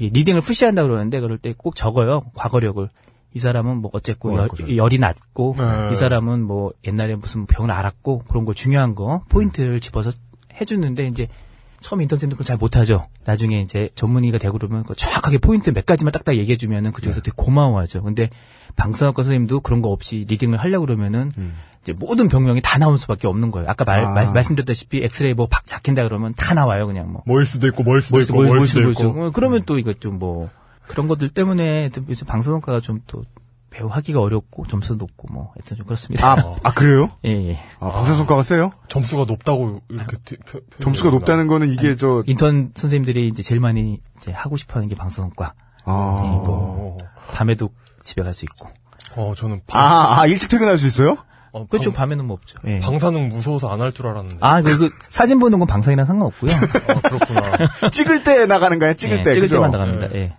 H: reading을 push한다 그러는데 그럴 때 꼭 적어요. 과거력을. 이 사람은 뭐 어쨌고
B: 뭐
H: 열. 열이 낮고
A: 네.
H: 이 사람은 뭐 옛날에 무슨 병을 앓았고 그런 거 중요한 거 포인트를 집어서 해주는데 이제 처음 인턴 쌤도 그걸 잘 못하죠. 나중에 이제 전문의가 되고 그러면 그 정확하게 포인트 몇 가지만 딱딱 얘기해주면은 그쪽에서 되게 고마워하죠. 근데 방사선과 선생님도 그런 거 없이 reading을 하려고 그러면은 이제 모든 병명이 다 나올 수밖에 없는 거예요. 아까 말,
B: 아.
H: 말, 말씀드렸다시피 엑스레이 뭐박 작힌다 그러면 다 나와요. 그냥 뭐.
A: 뭐일 수도 있고 뭘 수도
H: 뭘
A: 있고
H: 뭘 뭘수
A: 수도
H: 뭘
A: 있고.
H: 수. 그러면 또 이거 좀 뭐 그런 것들 때문에 또 요즘 방사선과가 좀 또 배우 하기가 어렵고 점수 높고 뭐 하여튼 좀 그렇습니다.
B: 아, *laughs* 아 그래요?
H: 예, 예.
B: 아, 방사선과가 세요?
A: 점수가 높다고 이렇게 표- 표-
B: 점수가 높다는 거는 이게 저
H: 인턴 선생님들이 이제 제일 많이 이제 하고 싶어 하는 게 방사선과.
B: 아,
H: 예, 뭐
A: 어,
H: 밤에도 집에 갈 수 있고.
A: 어, 저는 방,
B: 아, 아, 일찍 퇴근할 수 있어요?
A: 어,
H: 그렇죠.
A: 방,
H: 밤에는 뭐 없죠. 예.
A: 방사능 무서워서 안 할 줄 알았는데.
H: 아, 그, 그 사진 보는 건 방송이랑 상관없고요. *laughs*
A: 아, 그렇구나. *laughs*
B: 찍을 때 나가는 거야, 찍을
H: 예,
B: 때.
H: 찍을
B: 그죠?
H: 때만 나갑니다. 예.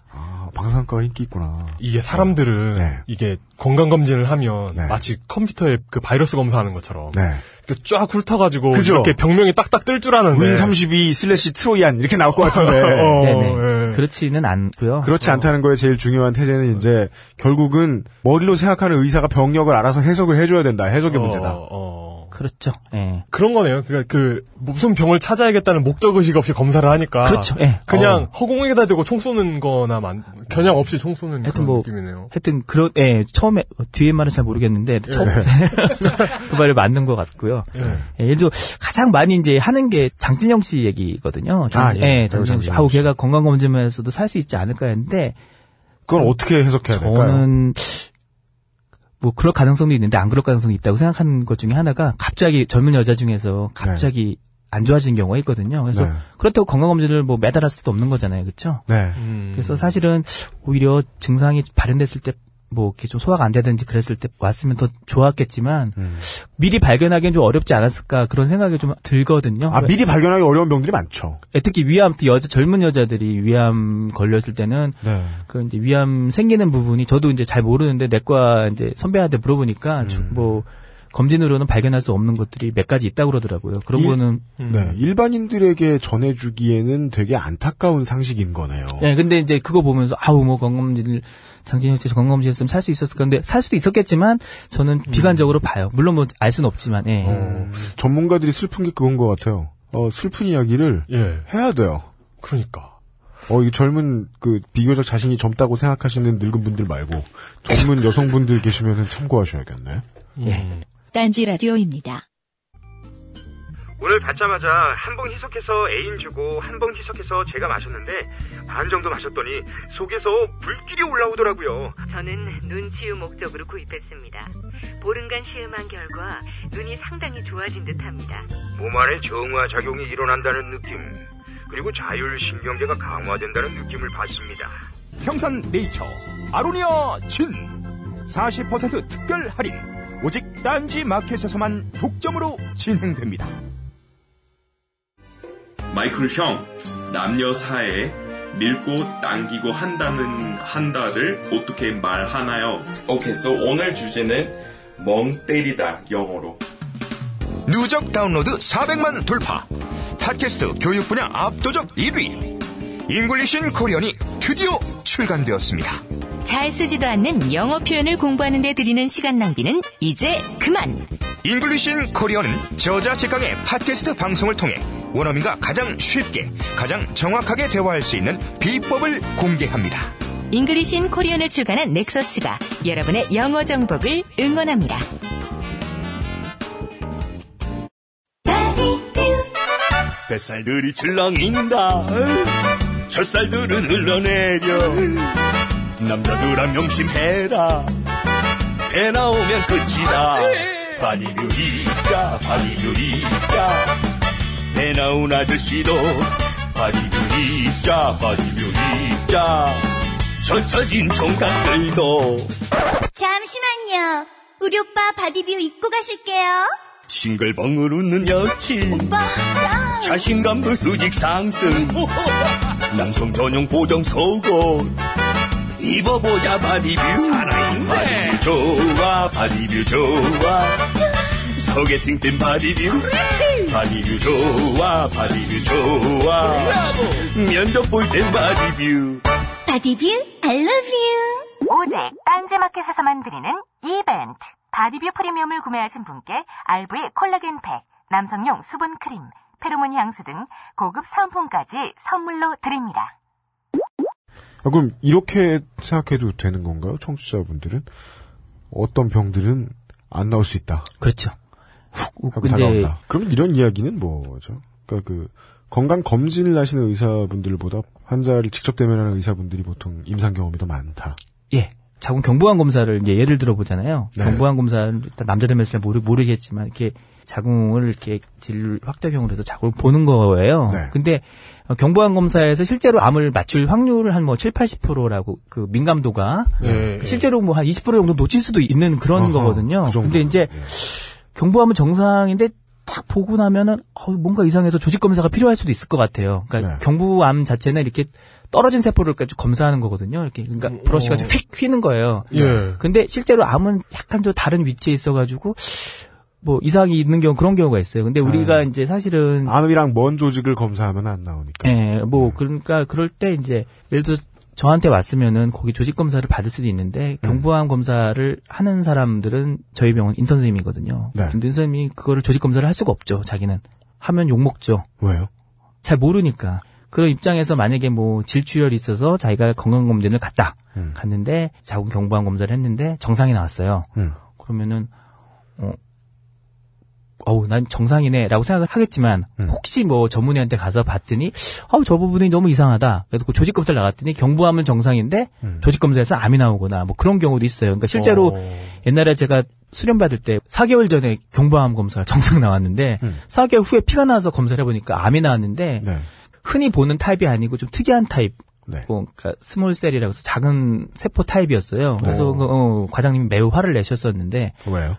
B: 아, 방사선과가 인기 있구나.
A: 이게 사람들은
B: 네.
A: 이게 건강검진을 하면
B: 네.
A: 마치 컴퓨터에 그 바이러스 검사하는 것처럼
B: 네.
A: 이렇게 쫙 훑어가지고
B: 그죠?
A: 이렇게 병명이 딱딱 뜰 줄 아는데
B: Win32 slash Trojan 이렇게 나올 것 같은데. *laughs*
A: 어,
H: 네네.
A: 예.
H: 그렇지는 않고요.
B: 그렇지 않다는 거에 제일 중요한 테제는 이제 결국은 머리로 생각하는 의사가 병력을 알아서 해석을 해줘야 된다. 해석의 문제다.
A: 어, 어.
H: 그렇죠. 예.
A: 그런 거네요. 그러니까 그 무슨 병을 찾아야겠다는 목적 의식 없이 검사를 하니까
H: 그렇죠. 예.
A: 그냥 허공에다 대고 총 쏘는 거나 만, 겨냥 없이 총 쏘는
H: 하여튼
A: 그런
H: 뭐-
A: 느낌이네요.
H: 하여튼 그런 예, 처음에 뒤에 말은 잘 모르겠는데 처음 *laughs* 그 말을 맞는 것 같고요.
A: 예.
H: 예, 예를 들어 가장 많이 이제 하는 게 장진영 씨 얘기거든요. 장,
B: 아, 예.
H: 예, 장진영 씨.
B: 장진영
H: 아우
B: 씨.
H: 걔가 건강 검진에서도 살 수 있지 않을까 했는데
B: 그건 어떻게 해석해야 될까요?
H: 저는 뭐 그럴 가능성도 있는데 안 그럴 가능성이 있다고 생각하는 것 중에 하나가 갑자기 젊은 여자 중에서 갑자기 안 좋아진 경우가 있거든요. 그래서
B: 네.
H: 그렇다고 건강검진을 뭐 매달 할 수도 없는 거잖아요. 그렇죠?
B: 네.
A: 음.
H: 그래서 사실은 오히려 증상이 발현됐을 때 뭐 이렇게 좀 소화가 안 되든지 그랬을 때 왔으면 더 좋았겠지만
B: 음.
H: 미리 발견하기엔 좀 어렵지 않았을까 그런 생각이 좀 들거든요.
B: 아, 미리 발견하기 어려운 병들이 많죠.
H: 예, 특히 위암 여자 젊은 여자들이 위암 걸렸을 때는
B: 네.
H: 그 이제 위암 생기는 부분이 저도 이제 잘 모르는데 내과 이제 선배한테 물어보니까 주-
B: 음.
H: 뭐 검진으로는 발견할 수 없는 것들이 몇 가지 있다고 그러더라고요. 그런
B: 일-
H: 거는
A: 음.
B: 네. 일반인들에게 전해 주기에는 되게 안타까운 상식인 거네요.
H: 예, 근데 이제 그거 보면서 아우 뭐 건강검진을 장진영 씨 건강검진 했으면 살 수 있었을 건데 살 수도 있었겠지만 저는 비관적으로 봐요. 물론 뭐 알 수는 없지만 예.
B: 어, 전문가들이 슬픈 게 그건 것 같아요. 어, 슬픈 이야기를
A: 예.
B: 해야 돼요.
A: 그러니까.
B: 어, 이 젊은, 그, 비교적 자신이 젊다고 생각하시는 늙은 분들 말고, 젊은 *laughs* 여성분들 계시면 참고하셔야겠네.
A: 음.
D: 딴지 라디오입니다.
F: 오늘 받자마자 한봉 희석해서 애인 주고 한봉 희석해서 제가 마셨는데 반 정도 마셨더니 속에서 불길이 올라오더라고요.
E: 저는 눈치유 목적으로 구입했습니다. 보름간 시음한 결과 눈이 상당히 좋아진 듯합니다.
F: 몸 안에 정화 작용이 일어난다는 느낌 그리고 자율신경계가 강화된다는 느낌을 받습니다. 평산 네이처 아로니아 진 40% 특별 할인 오직 딴지 마켓에서만 독점으로 진행됩니다.
I: 마이클 형, 남녀 사이에 밀고 당기고 한다는 한다를 어떻게 말하나요? 오케이, so 오늘 주제는 멍 때리다 영어로.
F: 누적 다운로드 400만 돌파. 팟캐스트 교육 분야 압도적 1위. English in Korean이 드디어 출간되었습니다.
E: 잘 쓰지도 않는 영어 표현을 공부하는 데 들이는 시간 낭비는 이제 그만.
F: English in Korean은 저자 직강의 팟캐스트 방송을 통해 원어민과 가장 쉽게, 가장 정확하게 대화할 수 있는 비법을 공개합니다.
E: English in Korean을 출간한 넥서스가 여러분의 영어 정복을 응원합니다.
J: 뱃살들이 출렁인다 젖살들은 흘러내려 남자들아 명심해라. 배 나오면 끝이다. 바디뷰 입자 바디뷰 입자 배 나온 아저씨도 바디뷰 입자 바디뷰 입자 젖 처진 총각들도.
K: 잠시만요. 우리 오빠 바디뷰 입고 가실게요.
J: 싱글벙글 웃는 여친.
K: 오빠, 짱!
J: 자신감도 수직 상승. 남성 전용 보정 속옷 입어보자 바디뷰. 바디뷰 좋아 바디뷰 좋아. 소개팅 땐 바디뷰. 바디뷰 좋아 바디뷰 좋아. 면접 볼 땐 바디뷰.
K: 바디뷰 I love you.
E: 오직 딴지마켓에서만 드리는 이벤트. 바디뷰 프리미엄을 구매하신 분께 RV 콜라겐 팩, 남성용 수분 크림, 페로몬 향수 등 고급 상품까지 선물로 드립니다.
B: 아, 그럼 이렇게 생각해도 되는 건가요? 청취자분들은 어떤 병들은 안 나올 수 있다.
H: 그렇죠.
B: 하고
H: 근데-
B: 다가온다. 그러면 이런 이야기는 뭐죠? 그러니까 그 건강 검진을 하시는 의사분들보다 환자를 직접 대면하는 의사분들이 보통 임상 경험이 더 많다.
H: 예. 자궁 경부암 검사를 이제 예를 들어 보잖아요.
B: 네.
H: 경부암 검사는 일단 남자들만 잘 모르, 모르겠지만 이렇게 자궁을 이렇게 질 확대경으로 해서 자궁을 보는 거예요.
B: 네.
H: 근데 어, 경부암 검사에서 실제로 암을 맞출 확률을 한 뭐 7, 80%라고 그 민감도가
A: 예, 예.
H: 실제로 뭐 한 20% 정도 놓칠 수도 있는 그런
B: 어허,
H: 거거든요.
B: 그 정도.
H: 근데 이제 경부암은 정상인데 딱 보고 나면은 어, 뭔가 이상해서 조직 검사가 필요할 수도 있을 것 같아요. 그러니까
B: 네.
H: 경부암 자체는 이렇게 떨어진 세포를 검사하는 거거든요. 이렇게 그러니까 브러쉬가 좀휙 휘는 거예요.
A: 예.
H: 근데 실제로 암은 약간 좀 다른 위치에 있어가지고 뭐 이상이 있는 경우 그런 경우가 있어요. 근데 우리가 이제 사실은
B: 암이랑 먼 조직을 검사하면 안 나오니까.
H: 예, 뭐 그러니까 그럴 때 이제 예를 들어 저한테 왔으면은 거기 조직 검사를 받을 수도 있는데 경부암 검사를 하는 사람들은 저희 병원 인턴 선생님이거든요.
B: 네.
H: 인턴 선생님이 그거를 조직 검사를 할 수가 없죠. 자기는 하면 욕 먹죠.
B: 왜요?
H: 잘 모르니까. 그런 입장에서 만약에 뭐 질주혈이 있어서 자기가 건강검진을 갔다.
B: 음.
H: 갔는데 자궁 경부암 검사를 했는데 정상이 나왔어요.
B: 음.
H: 그러면은 어 어우 난 정상이네라고 생각을 하겠지만
B: 음.
H: 혹시 뭐 전문의한테 가서 봤더니 어우 저 부분이 너무 이상하다. 그래서 그 조직 검사를 나갔더니 경부암은 정상인데
B: 음.
H: 조직 검사에서 암이 나오거나 뭐 그런 경우도 있어요. 그러니까 실제로
A: 어.
H: 옛날에 제가 수련 받을 때 4개월 전에 경부암 검사가 *laughs* 정상 나왔는데
B: 음.
H: 4개월 후에 피가 나와서 검사를 해보니까 암이 나왔는데
B: 네.
H: 흔히 보는 타입이 아니고 좀 특이한 타입.
B: 네.
H: 뭐, 그러니까 small cell이라고 해서 작은 세포 타입이었어요. 그래서
B: 네.
H: 그, 어, 과장님이 매우 화를 내셨었는데
B: 왜요?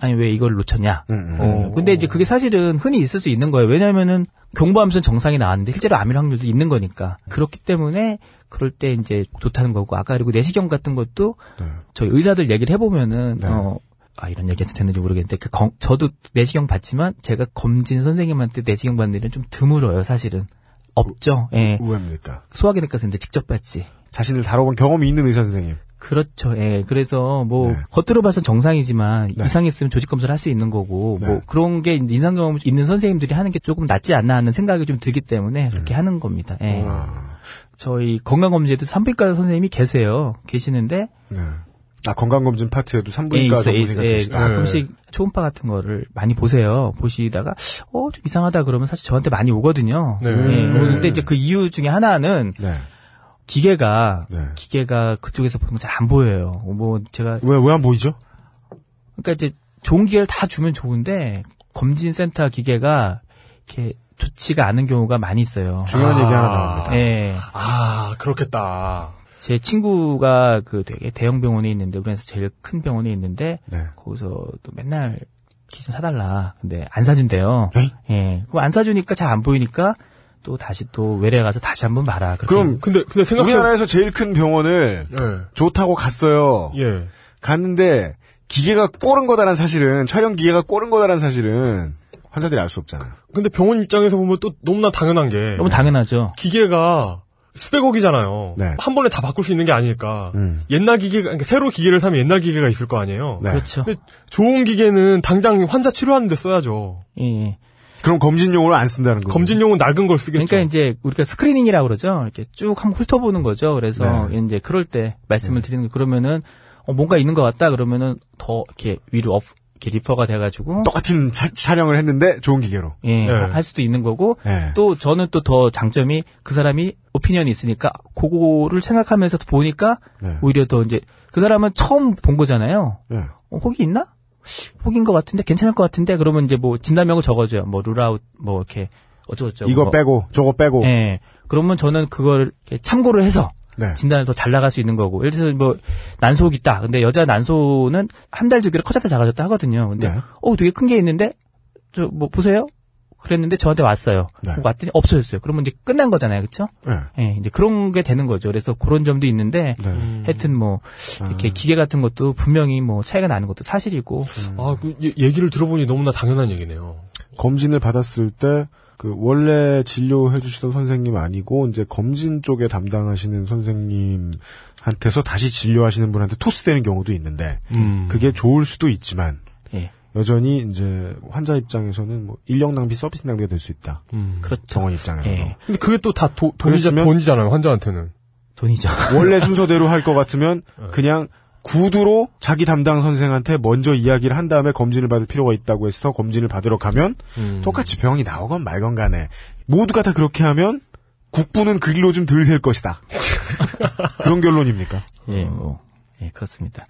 H: 아니 왜 이걸 놓쳤냐?
B: 음, 음.
H: 어, 근데 이제 그게 사실은 흔히 있을 수 있는 거예요. 왜냐하면은 경부암선 정상이 나왔는데 실제로 암일 확률도 있는 거니까 그렇기 때문에 그럴 때 이제 좋다는 거고 아까 그리고 내시경 같은 것도
B: 네.
H: 저희 의사들 얘기를 해보면은
B: 네.
H: 어. 아, 이런 얘기 해도 됐는지 모르겠는데, 그, 검- 저도 내시경 받지만, 제가 검진 선생님한테 내시경 받는 일은 좀 드물어요, 사실은. 없죠, 예.
B: 우회입니까?
H: 소화기내과 선생님들 직접 받지.
B: 자신을 다뤄본 경험이 있는 의사 선생님.
H: 그렇죠. 예. 그래서 뭐
B: 네.
H: 겉으로 봐선 정상이지만
B: 네.
H: 이상이 있으면 조직 검사를 할 수 있는 거고
B: 네.
H: 뭐 그런 게 인상 경험 있는 선생님들이 하는 게 조금 낫지 않나 하는 생각이 좀 들기 때문에 그렇게 하는 겁니다. 예.
B: 음. 아,
H: 저희 건강검진에도 산부인과 선생님이 계세요. 계시는데
B: 네. 아, 건강검진 파트에도
H: 예,
B: 산부인과
H: 있어,
B: 전문의가.
H: 예,
B: 계시다.
H: 가끔씩 초음파 같은 거를 많이 보세요. 보시다가 어 좀 이상하다 그러면 사실 저한테 많이 오거든요.
A: 네.
H: 예,
B: 음.
H: 오는데 이제 그 이유 중에 하나는
B: 네.
H: 기계가
B: 네.
H: 기계가 그쪽에서 보는 거잘안 보여요. 뭐 제가
B: 왜, 왜 안 보이죠?
H: 그러니까 이제 좋은 기계를 다 주면 좋은데 검진 센터 기계가 이렇게 좋지가 않은 경우가 많이 있어요.
B: 중요한
A: 아.
B: 얘기 하나 나옵니다.
H: 예.
A: 아, 그렇겠다.
H: 제 친구가 그 되게 대형 병원에 있는데 우리나라에서 제일 큰 병원에 있는데
B: 네.
H: 거기서 또 맨날 기좀 사달라. 근데 안 사준대요.
B: 네?
H: 예. 그럼 안 사주니까 잘 안 보이니까 또 다시 또 외래 가서 다시 한번 봐라. 그렇게
B: 그럼
A: 근데, 근데 생각해.
B: 우리나라에서 제일 큰 병원을
A: 예.
B: 좋다고 갔어요.
A: 예.
B: 갔는데 기계가 꼬른 거다란 사실은 촬영 기계가 꼬른 거다란 사실은 환자들이 알 수 없잖아요.
A: 근데 병원 입장에서 보면 또 너무나 당연한 게.
H: 너무 당연하죠.
A: 기계가 수백억이잖아요.
B: 네.
A: 한 번에 다 바꿀 수 있는 게 아니니까.
B: 음.
A: 옛날 기계가, 그러니까 새로 기계를 사면 옛날 기계가 있을 거 아니에요.
B: 네.
H: 그렇죠.
A: 근데 좋은 기계는 당장 환자 치료하는 데 써야죠.
H: 예, 예.
B: 그럼 검진용으로 안 쓴다는 거죠.
A: 검진용은 낡은 걸 쓰겠죠.
H: 그러니까 이제 우리가 screening이라고 그러죠. 이렇게 쭉 한번 훑어보는 거죠. 그래서
B: 네.
H: 이제 그럴 때 말씀을 드리는 거 그러면은 어, 뭔가 있는 것 같다 그러면은 더 이렇게 위로 up 이렇게 refer가 돼가지고
B: 똑같은 차- 촬영을 했는데 좋은 기계로.
H: 예,
A: 네.
H: 할 수도 있는 거고
B: 네.
H: 또 저는 또 더 장점이 그 사람이 opinion이 있으니까 그거를 생각하면서 보니까
B: 네.
H: 오히려 더 이제 그 사람은 처음 본 거잖아요.
B: 네.
H: 어, 혹이 있나? 혹인 것 같은데 괜찮을 것 같은데 그러면 이제 뭐 진단명을 적어줘요. 뭐 rule out 뭐 이렇게 어쩌고저쩌고.
B: 이거
H: 뭐.
B: 빼고 저거 빼고.
H: 예. 그러면 저는 그걸 참고를 해서
B: 네.
H: 진단을 더 잘 나갈 수 있는 거고. 예를 들어서 뭐 난소가 있다. 근데 여자 난소는 한 달 주기로 커졌다 작아졌다 하거든요. 근데
B: 네.
H: 어 되게 큰 게 있는데 저 뭐 보세요. 그랬는데 저한테 왔어요.
B: 네.
H: 왔더니 없어졌어요. 그러면 이제 끝난 거잖아요. 그렇죠?
B: 네.
H: 예, 이제 그런 게 되는 거죠. 그래서 그런 점도 있는데
B: 네.
H: 하여튼 뭐 이렇게 기계 같은 것도 분명히 뭐 차이가 나는 것도 사실이고
A: 아, 그 얘- 얘기를 들어보니 너무나 당연한 얘기네요.
B: 검진을 받았을 때 그 원래 진료해 주시던 선생님 아니고 이제 검진 쪽에 담당하시는 선생님한테서 다시 진료하시는 분한테 토스되는 경우도 있는데
A: 음.
B: 그게 좋을 수도 있지만
H: 예.
B: 여전히 이제 환자 입장에서는 뭐 인력 낭비, 서비스 낭비가 될 수 있다.
A: 음.
H: 그렇죠.
B: 정원 입장에서.
H: 예.
A: 근데 그게 또 다 돈이자, 돈이잖아요, 환자한테는.
H: 돈이죠. *laughs*
B: 원래 순서대로 할 것 같으면
A: 네.
B: 그냥 구두로 자기 담당 선생한테 먼저 이야기를 한 다음에 검진을 받을 필요가 있다고 해서 검진을 받으러 가면
A: 음.
B: 똑같이 병이 나오건 말건 간에 모두가 다 그렇게 하면 국부는 그 길로 좀 덜 셀 것이다. *laughs* 그런 결론입니까?
H: 예, 뭐, 예, 그렇습니다.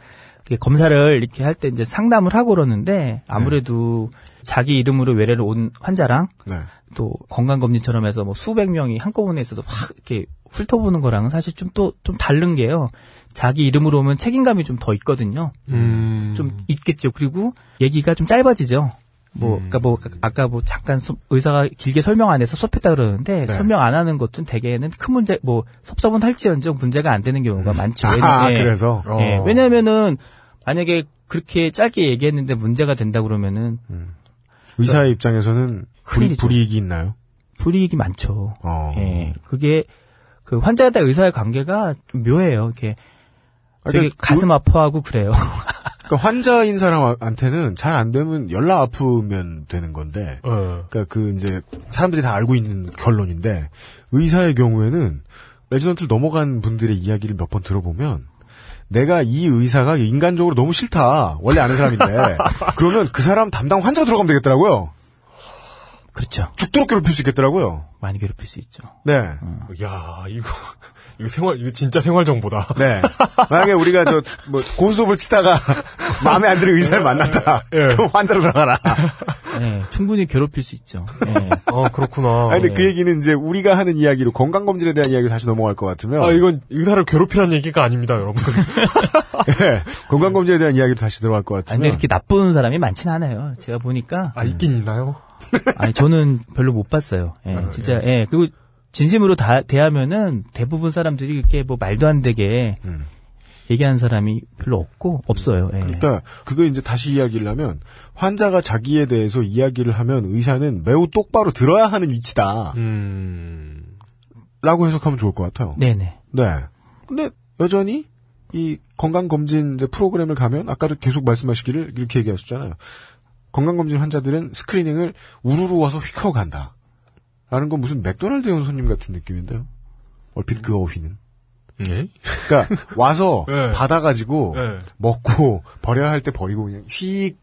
H: 검사를 이렇게 할 때 이제 상담을 하고 그러는데 아무래도 자기 이름으로 외래를 온 환자랑
B: 네.
H: 또 건강검진처럼 해서 뭐 수백 명이 한꺼번에 있어서 확 이렇게 훑어보는 거랑은 사실 좀 또좀 다른 게요. 자기 이름으로 오면 책임감이 좀 더 있거든요.
A: 음.
H: 좀 있겠죠. 그리고 얘기가 좀 짧아지죠. 뭐, 그니까 뭐, 아까 뭐 잠깐 소- 의사가 길게 설명 안 해서 섭했다 그러는데
B: 네.
H: 설명 안 하는 것은 대개는 큰 문제, 뭐, 섭섭은 할지언정 문제가 안 되는 경우가 많죠.
B: 아,
H: 왜냐- 예.
B: 그래서?
H: 예,
B: 어.
H: 왜냐면은 만약에 그렇게 짧게 얘기했는데 문제가 된다 그러면은
B: 의사의 입장에서는 불이. 불이익이 있나요?
H: 불이익이 많죠.
B: 어.
H: 예, 그게 그 환자와 의사의 관계가 좀 묘해요. 이렇게
B: 아,
H: 되게
B: 그러니까
H: 가슴 아파하고 그래요. *laughs*
B: 그러니까 환자인 사람한테는 잘 안 되면 연락 아프면 되는 건데,
A: 어.
B: 그러니까 그 이제 사람들이 다 알고 있는 결론인데 의사의 경우에는 레지던트를 넘어간 분들의 이야기를 몇 번 들어보면 내가 이 의사가 인간적으로 너무 싫다 원래 아는 사람인데 *laughs* 그러면 그 사람 담당 환자가 들어가면 되겠더라고요.
H: 그렇죠.
B: 죽도록 괴롭힐 수 있겠더라고요.
H: 많이 괴롭힐 수 있죠.
B: 네.
A: 야, 이거, 이거 생활, 이거 진짜 생활 정보다.
B: 네. 만약에 우리가 저, 뭐, 고스톱을 치다가 *laughs* 마음에 안 드는 의사를 만났다. 그럼 환자로 들어가라.
H: 예, 충분히 괴롭힐 수 있죠. 예.
A: 아, 그렇구나.
B: 아니, 근데 그 얘기는 이제 우리가 하는 이야기로 건강 검진에 대한 이야기로 다시 넘어갈 것 같으면.
A: 아, 이건 의사를 괴롭히라는 얘기가 아닙니다, 여러분. *laughs*
B: 네. 건강 검진에 대한 이야기로 다시 들어갈 것
H: 아,
B: 같으면.
H: 근데 이렇게 나쁜 사람이 많진 않아요. 제가 보니까.
A: 아, 있긴 있나요? *laughs*
H: 아니, 저는 별로 못 봤어요. 예,
A: 아,
H: 진짜, 예. 그리고 진심으로 다, 대하면은 대부분 사람들이 이렇게 뭐 말도 안 되게
B: 음.
H: 얘기하는 사람이 별로 없고, 없어요. 예.
B: 그러니까 그거 이제 다시 이야기를 하면 환자가 자기에 대해서 이야기를 하면 의사는 매우 똑바로 들어야 하는 위치다.
A: 음.
B: 라고 해석하면 좋을 것 같아요.
H: 네네.
B: 네. 근데 여전히 이 건강 검진 이제 프로그램을 가면 아까도 계속 말씀하시기를 이렇게 얘기하셨잖아요. 건강검진 환자들은 스크리닝을 우르르 와서 휙하고 간다. 라는 건 무슨 맥도날드 온 손님 같은 느낌인데요. 얼핏 그 어휘는.
A: 예?
B: 그러니까 와서
A: 네. *laughs*
B: 받아가지고
A: 네.
B: 먹고 버려야 할 때 버리고 그냥 휙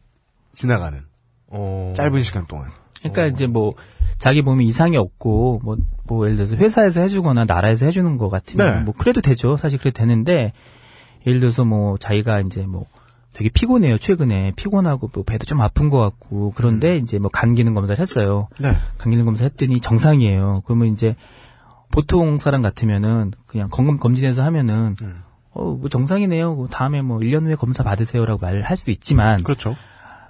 B: 지나가는
A: 어.
B: 짧은 시간 동안.
H: 그러니까 이제 뭐 자기 몸에 이상이 없고 뭐, 뭐 예를 들어서 회사에서 해주거나 나라에서 해주는 것 같으면
B: 네.
H: 뭐 그래도 되죠. 사실 그래도 되는데 예를 들어서 뭐 자기가 이제 뭐 되게 피곤해요. 최근에 피곤하고 뭐 배도 좀 아픈 것 같고 그런데 이제 뭐 간 기능 검사를 했어요.
B: 네.
H: 간 기능 검사 했더니 정상이에요. 그러면 이제 보통 사람 같으면은 그냥 건강 검진에서 하면은
B: 음.
H: 어, 뭐 정상이네요. 그 다음에 뭐 1년 후에 검사 받으세요라고 말을 할 수도 있지만
B: 그렇죠.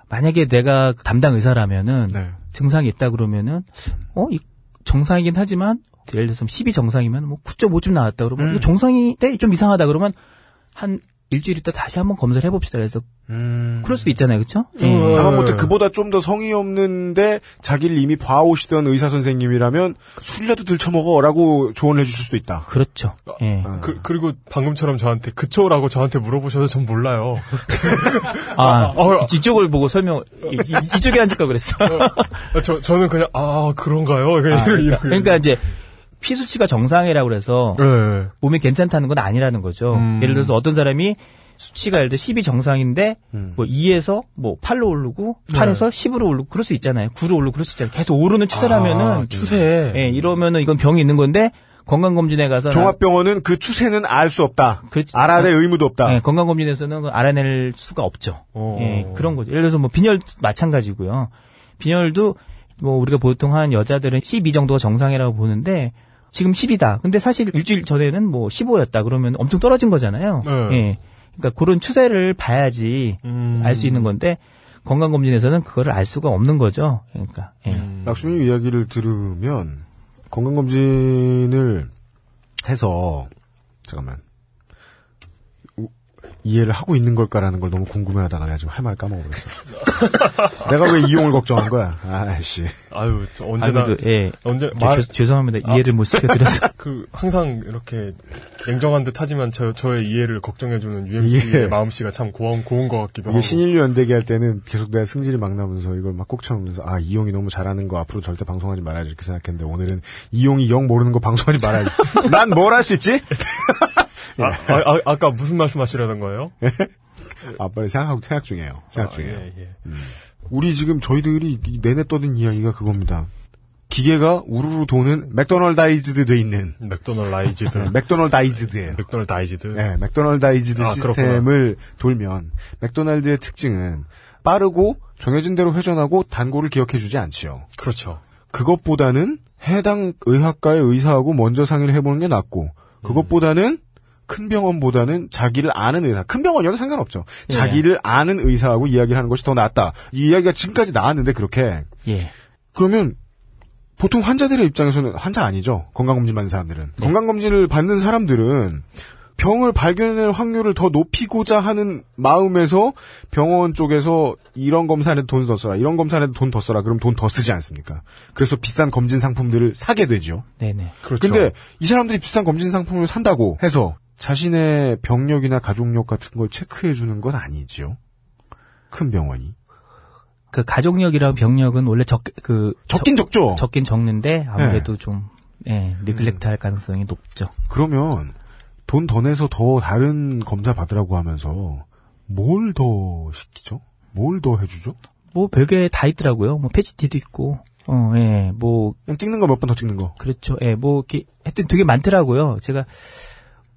H: 만약에 내가 그 담당 의사라면은
B: 네.
H: 증상이 있다 그러면은 어, 이 정상이긴 하지만 예를 들어서 12 정상이면 뭐 9.5좀 나왔다 그러면
B: 음.
H: 정상인데 좀 이상하다 그러면 한 일주일 있다 다시 한번 검사를 해봅시다. 그래서
B: 음.
H: 그럴 수도 있잖아요, 그렇죠?
B: 다만 못해 그보다 좀 더 성의 없는데 자기를 이미 봐오시던 의사 선생님이라면 술이라도 들쳐먹어라고 조언을 해주실 수도 있다.
H: 그렇죠. 예.
A: 그, 그리고 방금처럼 저한테 그초라고 저한테 물어보셔서 전 몰라요. *laughs*
H: 아,
A: 어,
H: 이쪽을 보고 설명 이, 이- 이쪽에 앉을 걸 그랬어.
A: 아, 저 저는 그냥 아 그런가요? 그냥
H: 아,
A: 이러- 이러-
H: 그러니까 이제 피 수치가 정상이라고 그래서
A: 네.
H: 몸이 괜찮다는 건 아니라는 거죠.
A: 음.
H: 예를 들어서 어떤 사람이 수치가 예를 들어 10이 정상인데
B: 음.
H: 뭐 2에서 뭐 8로 오르고
A: 네.
H: 8에서 10으로 오르고 그럴 수 있잖아요. 9로 오르고 그럴 수 있잖아요. 계속 오르는 추세라면은
A: 아, 추세.
H: 예, 이러면은 이건 병이 있는 건데 건강검진에 가서
B: 종합병원은 그 추세는 알 수 없다.
H: 그렇지.
B: 알아낼 의무도 없다.
H: 예, 건강검진에서는 알아낼 수가 없죠.
A: 어.
H: 예, 그런 거죠. 예를 들어서 뭐 빈혈 마찬가지고요. 빈혈도 뭐 우리가 보통 한 여자들은 12 정도가 정상이라고 보는데 지금 10이다. 근데 사실 일주일 전에는 뭐 15였다. 그러면 엄청 떨어진 거잖아요.
A: 네.
H: 예. 그러니까 그런 추세를 봐야지
A: 음.
H: 알수 있는 건데 건강검진에서는 그거를 알 수가 없는 거죠. 그러니까 예.
A: 음.
B: 락수님 이야기를 들으면 건강검진을 해서 잠깐만 우- 이해를 하고 있는 걸까라는 걸 너무 궁금해하다가 내가 지금 할 말 까먹어버렸어. *laughs* 내가 왜 이용을 걱정한 거야? 아씨.
A: 아유, 저 언제나
H: 아, 그래도, 예.
A: 언제
H: 저-
A: 말
H: 죄- 죄송합니다.
A: 아.
H: 이해를 못 시켜드려서. *laughs*
A: 그 항상 이렇게 냉정한 듯 하지만 저 저의 이해를 걱정해주는 UMC의
B: 이게-
A: 마음씨가 참 고운 고운 것 같기도
B: 이게
A: 하고.
B: 신인류 연대기 할 때는 계속 내가 승질이 막 나면서 이걸 막 꼭 참으면서 아 이용이 너무 잘하는 거 앞으로 절대 방송하지 말아야지 이렇게 생각했는데 오늘은 이용이 영 모르는 거 방송하지 말아야지. *laughs* 난 뭘 할 수 있지?
A: 아, 아, 까 무슨 말씀하시려던 거예요? *laughs*
B: 아 빨리 생각하고 생각 중이에요. 생각
A: 아,
B: 중이에요.
A: 예, 예.
B: 우리 지금 저희들이 이 내내 떠든 이야기가 그겁니다. 기계가 우르르 도는 McDonaldized 돼 있는
A: McDonaldized.
B: 네, McDonaldized예요.
A: McDonaldized.
B: 네, McDonaldized
A: 아,
B: 시스템을 돌면 맥도날드의 특징은 빠르고 정해진 대로 회전하고 단골을 기억해 주지 않지요.
A: 그렇죠.
B: 그것보다는 해당 의학과의 의사하고 먼저 상의를 해보는 게 낫고 그것보다는 큰 병원보다는 자기를 아는 의사, 큰 병원이어도 상관없죠.
H: 예.
B: 자기를 아는 의사하고 이야기를 하는 것이 더 낫다. 이 이야기가 지금까지 나왔는데 그렇게
H: 예.
B: 그러면 보통 환자들의 입장에서는 환자 아니죠. 건강검진 받는 사람들은. 건강검진을 받는 사람들은 병을 발견할 확률을 더 높이고자 하는 마음에서 병원 쪽에서 이런 검사에도 돈더 써라, 이런 검사에도 돈더 써라, 그럼 돈 더 쓰지 않습니까? 그래서 비싼 검진 상품들을 사게 되죠.
H: 네네.
A: 그렇죠.
B: 근데 이 사람들이 비싼 검진 상품을 산다고 해서 자신의 병력이나 가족력 같은 걸 체크해 주는 건 아니지요. 큰 병원이.
H: 그 가족력이랑 병력은 원래 적, 그.
B: 적긴 적죠.
H: 적긴 적는데 아무래도 좀, 예, 니글렉트 할 가능성이 높죠.
B: 그러면 돈 더 내서 더 다른 검사 받으라고 하면서 뭘 더 시키죠? 뭘 더 해주죠?
H: 뭐 별게 다 있더라고요. 뭐 패치티도 있고, 어, 예, 뭐.
B: 그냥 찍는 거 몇 번 더 찍는 거.
H: 그렇죠. 예, 뭐, 이렇게, 하여튼 되게 많더라고요. 제가,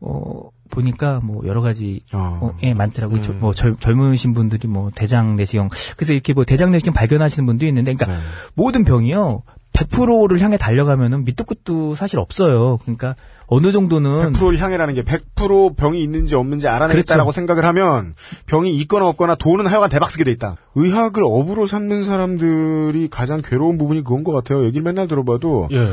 H: 어, 보니까 뭐 여러 가지, 어, 예, 많더라고요. 저- 뭐 젊, 젊으신 분들이 뭐 대장 내시경. 그래서 이렇게 뭐 대장 내시경 발견하시는 분도 있는데, 그러니까 모든 병이요. 100%를 향해 달려가면은 밑도 끝도 사실 없어요. 그러니까 어느 정도는
B: 100%를 향해라는 게 100% 병이 있는지 없는지 알아내겠다라고
H: 그렇죠.
B: 생각을 하면 병이 있거나 없거나 돈은 하여간 대박 쓰게 돼 있다. 의학을 업으로 삼는 사람들이 가장 괴로운 부분이 그건 것 같아요. 얘기를 맨날 들어봐도
A: 예.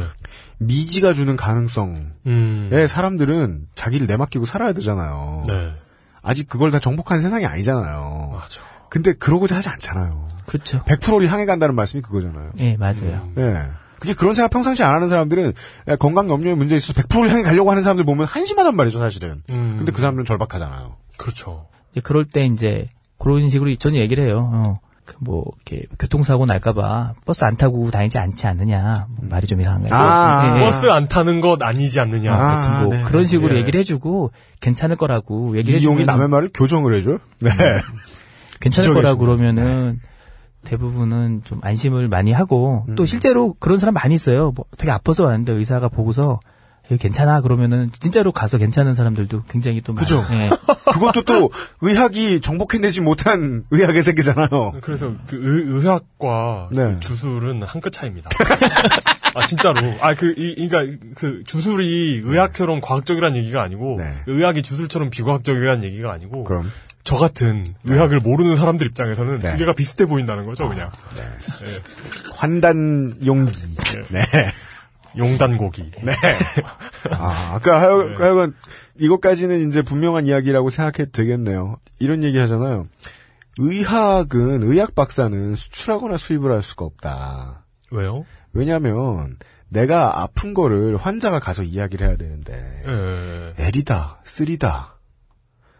B: 미지가 주는 가능성에
A: 음.
B: 사람들은 자기를 내맡기고 살아야 되잖아요.
A: 네.
B: 아직 그걸 다 정복한 세상이 아니잖아요.
A: 맞아.
B: 근데 그러고자 하지 않잖아요.
H: 그렇죠.
B: 100%를 향해 간다는 말씀이 그거잖아요.
H: 예, 맞아요.
B: 예. 그게 그런 생각 평상시 안 하는 사람들은 예, 건강 염려에 문제 있어서 100%를 향해 가려고 하는 사람들 보면 한심하단 말이죠, 사실은.
A: 음.
B: 근데 그 사람들은 절박하잖아요.
A: 그렇죠.
H: 이제 그럴 때 이제 그런 식으로 저는 얘기를 해요. 어, 그 뭐 이렇게 교통사고 날까봐 버스 안 타고 다니지 않지 않느냐 뭐 말이 좀 이상한가요?
A: 아,
H: 예, 예.
A: 버스 안 타는 것 아니지 않느냐.
H: 어, 하여튼 뭐
B: 네.
H: 그런 식으로
A: 예.
H: 얘기를 해주고 괜찮을 거라고 얘기를
B: 이용이
H: 해주면
B: 남의 말을 교정을 해줘요? 네.
H: 괜찮을
B: 지적해
H: 거라고. 그러면은 대부분은 좀 안심을 많이 하고
B: 음.
H: 또 실제로 그런 사람 많이 있어요. 뭐 되게 아파서 왔는데 의사가 보고서 여기 괜찮아 그러면은 진짜로 가서 괜찮은 사람들도 굉장히 또
B: 그죠.
H: 많아요. 예. *laughs*
B: 그것도 또 의학이 정복해내지 못한 의학의 세계잖아요.
A: 그래서 그 의, 의학과
B: 네.
A: 그 주술은 한 끗 차이입니다. *laughs* 아 진짜로. 아그 그러니까 그 주술이 의학처럼 과학적이라는 얘기가 아니고
B: 네.
A: 의학이 주술처럼 비과학적이라는 얘기가 아니고
B: 그럼.
A: 저 같은 의학을 모르는 사람들 입장에서는
B: 네.
A: 두 개가 비슷해 보인다는 거죠, 그냥.
B: 환단 용기. 네.
A: 용단고기.
B: 네. 아, 아까 하여, 하여간 이것까지는 이제 분명한 이야기라고 생각해도 되겠네요. 이런 얘기 하잖아요. 의학은, 의학 박사는 수출하거나 수입을 할 수가 없다.
A: 왜요?
B: 왜냐면, 내가 아픈 거를 환자가 가서 이야기를 해야 되는데,
A: 예.
B: L이다, 쓰리다,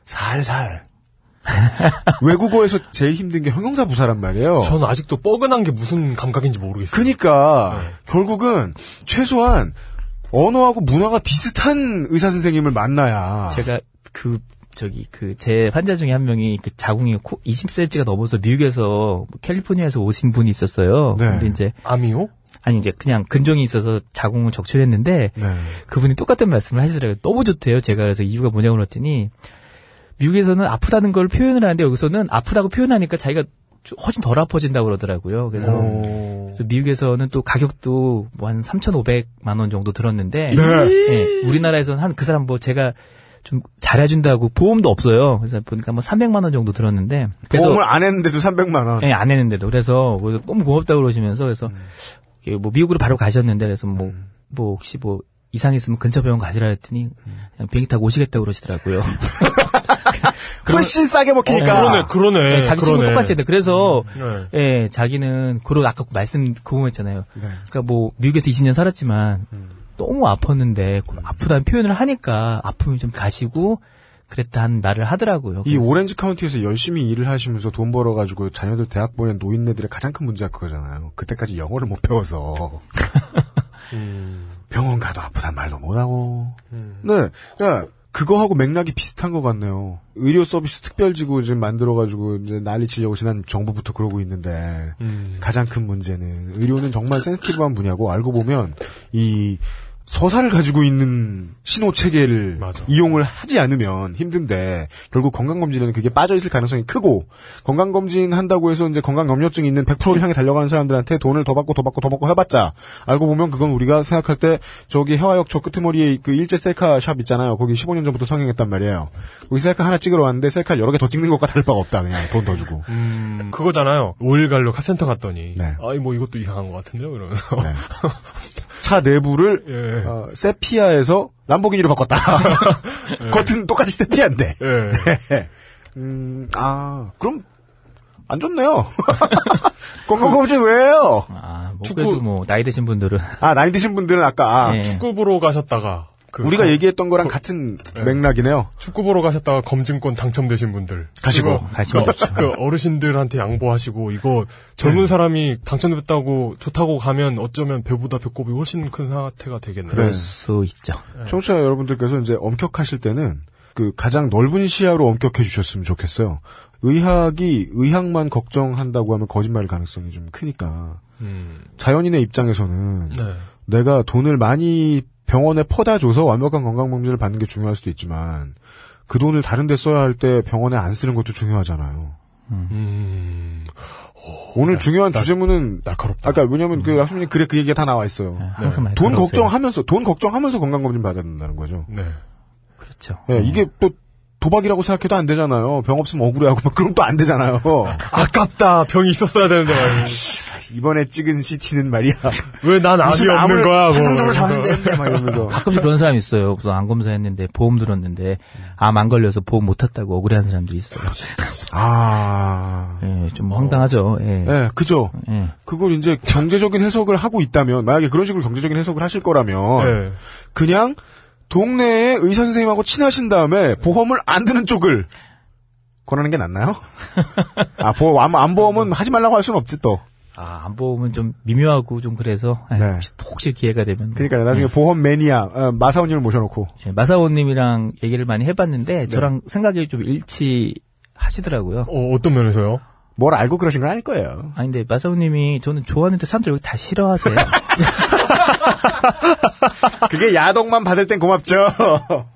B: 살살. *laughs* 외국어에서 제일 힘든 게 형용사 부사란 말이에요.
A: 저는 아직도 뻐근한 게 무슨 감각인지 모르겠어요.
B: 그니까
A: 네.
B: 결국은 최소한 언어하고 문화가 비슷한 의사 선생님을 만나야
H: 제가 그 저기 그 제 환자 중에 한 명이 그 자궁이 코 20cm가 넘어서 미국에서 캘리포니아에서 오신 분이 있었어요.
B: 네.
H: 근데 이제
A: 암이요?
H: 아니 이제 그냥 근종이 있어서 자궁을 적출했는데
B: 네.
H: 그분이 똑같은 말씀을 하시더라고요. 너무 좋대요. 제가 그래서 이유가 뭐냐고 그랬더니 미국에서는 아프다는 걸 표현을 하는데 여기서는 아프다고 표현하니까 자기가 좀 훨씬 덜 아파진다고 그러더라고요. 그래서, 그래서 미국에서는 또 가격도 뭐 한 3,500만 원 정도 들었는데
B: 네.
H: 예, 우리나라에서는 한 그 사람 뭐 제가 좀 잘해준다고 보험도 없어요. 그래서 보니까 뭐 300만 원 정도 들었는데 그래서
B: 보험을 안 했는데도 300만 원.
H: 예, 안 했는데도 그래서 그래서 너무 고맙다고 그러시면서 그래서 이게 뭐 미국으로 바로 가셨는데 그래서 뭐뭐 혹시 뭐 이상 있으면 근처 병원 가시라 했더니 그냥 비행기 타고 오시겠다고 그러시더라고요. *laughs*
B: 훨씬 싸게 먹히니까.
A: 그러네, 그러네.
H: 예, 자기 친구
A: 그러네.
H: 똑같이 했대. 그래서
A: 네.
H: 예, 자기는 그런 아까 말씀 그거 했잖아요.
B: 네.
H: 그러니까 뭐 미국에서 20년 살았지만 너무 아팠는데 그 아프다는 표현을 하니까 아픔이 좀 가시고 그랬다는 말을 하더라고요.
B: 이
H: 그래서
B: 오렌지 카운티에서 열심히 일을 하시면서 돈 벌어가지고 자녀들 대학 보낸 노인네들의 가장 큰 문제가 그거잖아요. 그때까지 영어를 못 배워서. *laughs* 병원 가도 아프단 말도 못하고. 네. 야, 그거하고 맥락이 비슷한 것 같네요. 의료 서비스 특별지구 지금 만들어가지고 이제 난리 치려고 지난 정부부터 그러고 있는데 가장 큰 문제는 의료는 정말 센스티브한 분야고 알고 보면 이 서사를 가지고 있는 신호 체계를 이용을 하지 않으면 힘든데 결국 건강 검진에는 그게 빠져 있을 가능성이 크고 건강 검진 한다고 해서 이제 건강 염려증이 있는 100%를 향해 달려가는 사람들한테 돈을 더 받고 더 받고 더 받고 해봤자 알고 보면 그건 우리가 생각할 때 저기 해화역 저 끄트머리에 그 일제 셀카 샵 있잖아요. 거기 15년 전부터 성행했단 말이에요. 거기 셀카 하나 찍으러 왔는데 셀카 여러 개 더 찍는 것과 다를 바가 없다. 그냥 돈 더 주고.
A: 음, 그거잖아요. 5일 갈로 카센터 갔더니,
B: 네.
A: 아이, 뭐 이것도 이상한 것 같은데요? 이러면서. *laughs*
B: 차 내부를
A: 예.
B: 어, 세피아에서 람보기니로 바꿨다. *laughs* 겉은 똑같이 세피아인데.
A: 예.
B: 네. 음, 아, 그럼 안 좋네요. *laughs* 건강검진 왜요?
H: 아, 뭐 그래도 뭐 나이 드신 분들은
B: 아, 나이 드신 분들은 아까 아,
H: 예.
A: 축구 보러 가셨다가, 그
B: 우리가
A: 거-
B: 얘기했던 거랑 같은 맥락이네요.
A: 축구 보러 가셨다가 검증권 당첨되신 분들.
B: 가시고.
A: 그거
H: 가시면
A: 그. 그 어르신들한테 양보하시고, 이거 젊은
B: 네.
A: 사람이 당첨됐다고 좋다고 가면 어쩌면 배보다 배꼽이 훨씬 큰 사태가 되겠네요.
H: 그럴 수 있죠.
B: 청취자 여러분들께서 이제 엄격하실 때는 그 가장 넓은 시야로 엄격해 주셨으면 좋겠어요. 의학이 의학만 걱정한다고 하면 거짓말 가능성이 좀 크니까.
A: 음.
B: 자연인의 입장에서는
A: 네.
B: 내가 돈을 많이 병원에 퍼다 줘서 완벽한 건강 검진을 받는 게 중요할 수도 있지만 그 돈을 다른 데 써야 할 때 병원에 안 쓰는 것도 중요하잖아요.
A: 음.
B: 오늘 중요한 주제문은
A: 날카롭다.
B: 아까 왜냐면 그 약수님 글에 그 얘기가 다 나와 있어요.
H: 항상
B: 네. 돈. 걱정하면서 돈 걱정하면서 건강 검진 받아야 된다는 거죠.
A: 네.
H: 그렇죠.
B: 예, 이게 또 도박이라고 생각해도 안 되잖아요. 병 없으면 억울해하고 막 그럼 또 안 되잖아요. *laughs*
A: 아깝다. 병이 있었어야 되는데 말이야.
B: 이번에 찍은 CT는 말이야. *laughs*
A: 왜 난 암이 없는 거야? 뭐.
B: 화상적으로 잡으면 되는데 막 이러면서. *laughs*
H: 가끔씩 그런 사람이 있어요. 무슨 암 검사했는데 보험 들었는데 암 안 걸려서 보험 못 탔다고 억울해하는 사람들이 있어요.
B: 아,
H: 예, 좀 황당하죠. 예.
B: 예, 그죠.
H: 예.
B: 그걸 이제 경제적인 해석을 하고 있다면, 만약에 그런 식으로 경제적인 해석을 하실 거라면,
A: 네.
B: 그냥 동네에 의사 선생님하고 친하신 다음에 보험을 안 드는 쪽을 권하는 게 낫나요? *laughs* 아, 보험, 암, 암보험은 하지 말라고 할 수는 없지 또.
H: 아, 안 보험은 좀 미묘하고 좀 그래서 예,
B: 네.
H: 혹시, 혹시 기회가 되면 뭐,
B: 그러니까 나중에 보험 매니아, 어, 마사오님을 모셔놓고.
H: 예, 마사오님이랑 얘기를 많이 해봤는데 저랑 생각이 좀 일치하시더라고요.
A: 어, 어떤 면에서요?
B: 뭘 알고 그러신 건 아닐 거예요.
H: 아니 근데 마사오님이 저는 좋아하는데 사람들 여기 다 싫어하세요. *laughs*
B: 그게 야동만 받을 땐 고맙죠.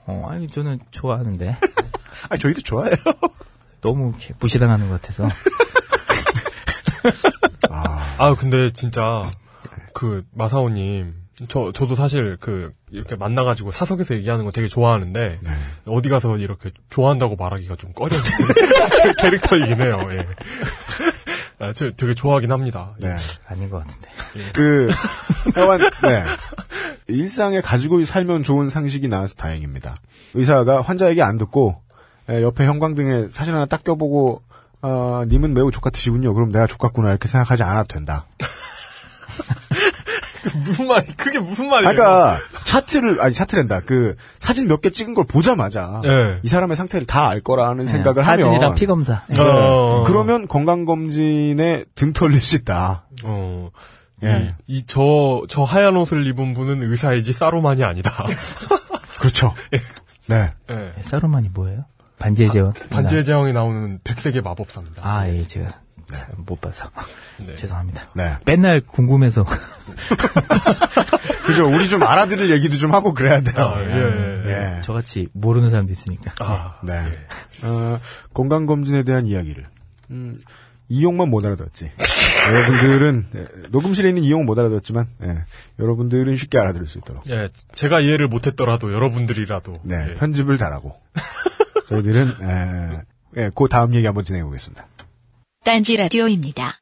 H: 어, 아니 저는 좋아하는데
B: 아, 저희도 좋아해요.
H: 너무 이렇게 무시당하는 것 같아서. *laughs*
A: 아, 근데 진짜, 그, 마사오님, 저, 저도 사실 그, 이렇게 만나가지고 사석에서 얘기하는 거 되게 좋아하는데, 어디 가서 이렇게 좋아한다고 말하기가 좀 꺼려지는 *laughs* 캐릭터이긴 해요, 예. 아, 저 되게 좋아하긴 합니다.
B: 네.
H: 아닌 것 같은데.
B: 그, 하여간, 네. 일상에 가지고 살면 좋은 상식이 나와서 다행입니다. 의사가 환자에게 안 듣고, 에, 옆에 형광등에 사진 하나 딱 껴보고, 어, 님은 매우 족같으시군요. 그럼 내가 족같구나. 이렇게 생각하지 않아도 된다. *laughs*
A: 무슨 말이, 그게 무슨 말이에요?
B: 그러니까, 차트를, 아니, 차트랜다. 그, 사진 몇 개 찍은 걸 보자마자,
A: 예.
B: 이 사람의 상태를 다 알 거라는
H: 네,
B: 생각을
H: 사진이랑
B: 하면,
H: 피 검사.
B: 네.
A: 어.
B: 그러면 건강 검진에 등 털릴 수 있다.
A: 어.
B: 예.
A: 이, 이, 저, 저 하얀 옷을 입은 분은 의사이지 사로만이 아니다. *laughs*
B: 그렇죠. 네.
A: 예.
H: 사로만이 뭐예요? 반지의 제왕.
A: 반지의 제왕에 나오는 백색의 마법사입니다.
H: 아, 예, 제가 잘 못 봐서 *laughs*
A: 네.
H: 죄송합니다.
B: 네.
H: 맨날 궁금해서 *laughs*
B: 그죠. 우리 좀 알아들을 얘기도 좀 하고 그래야 돼요.
A: 아, 예, 예, 예.
B: 예.
H: 저같이 모르는 사람도 있으니까.
A: 아,
B: 네. 어, 건강 검진에 대한 이야기를. 음, 이용만 못 알아듣지. *laughs* 여러분들은 예, 녹음실에 있는 이용 못 알아듣지만 예, 여러분들은 쉽게 알아들을 수 있도록
A: 예, 제가 이해를 못했더라도 여러분들이라도
B: 네,
A: 예.
B: 편집을 잘하고 저희들은 에, 예, 그 다음 얘기 한번 진행해 보겠습니다.
D: 딴지 라디오입니다.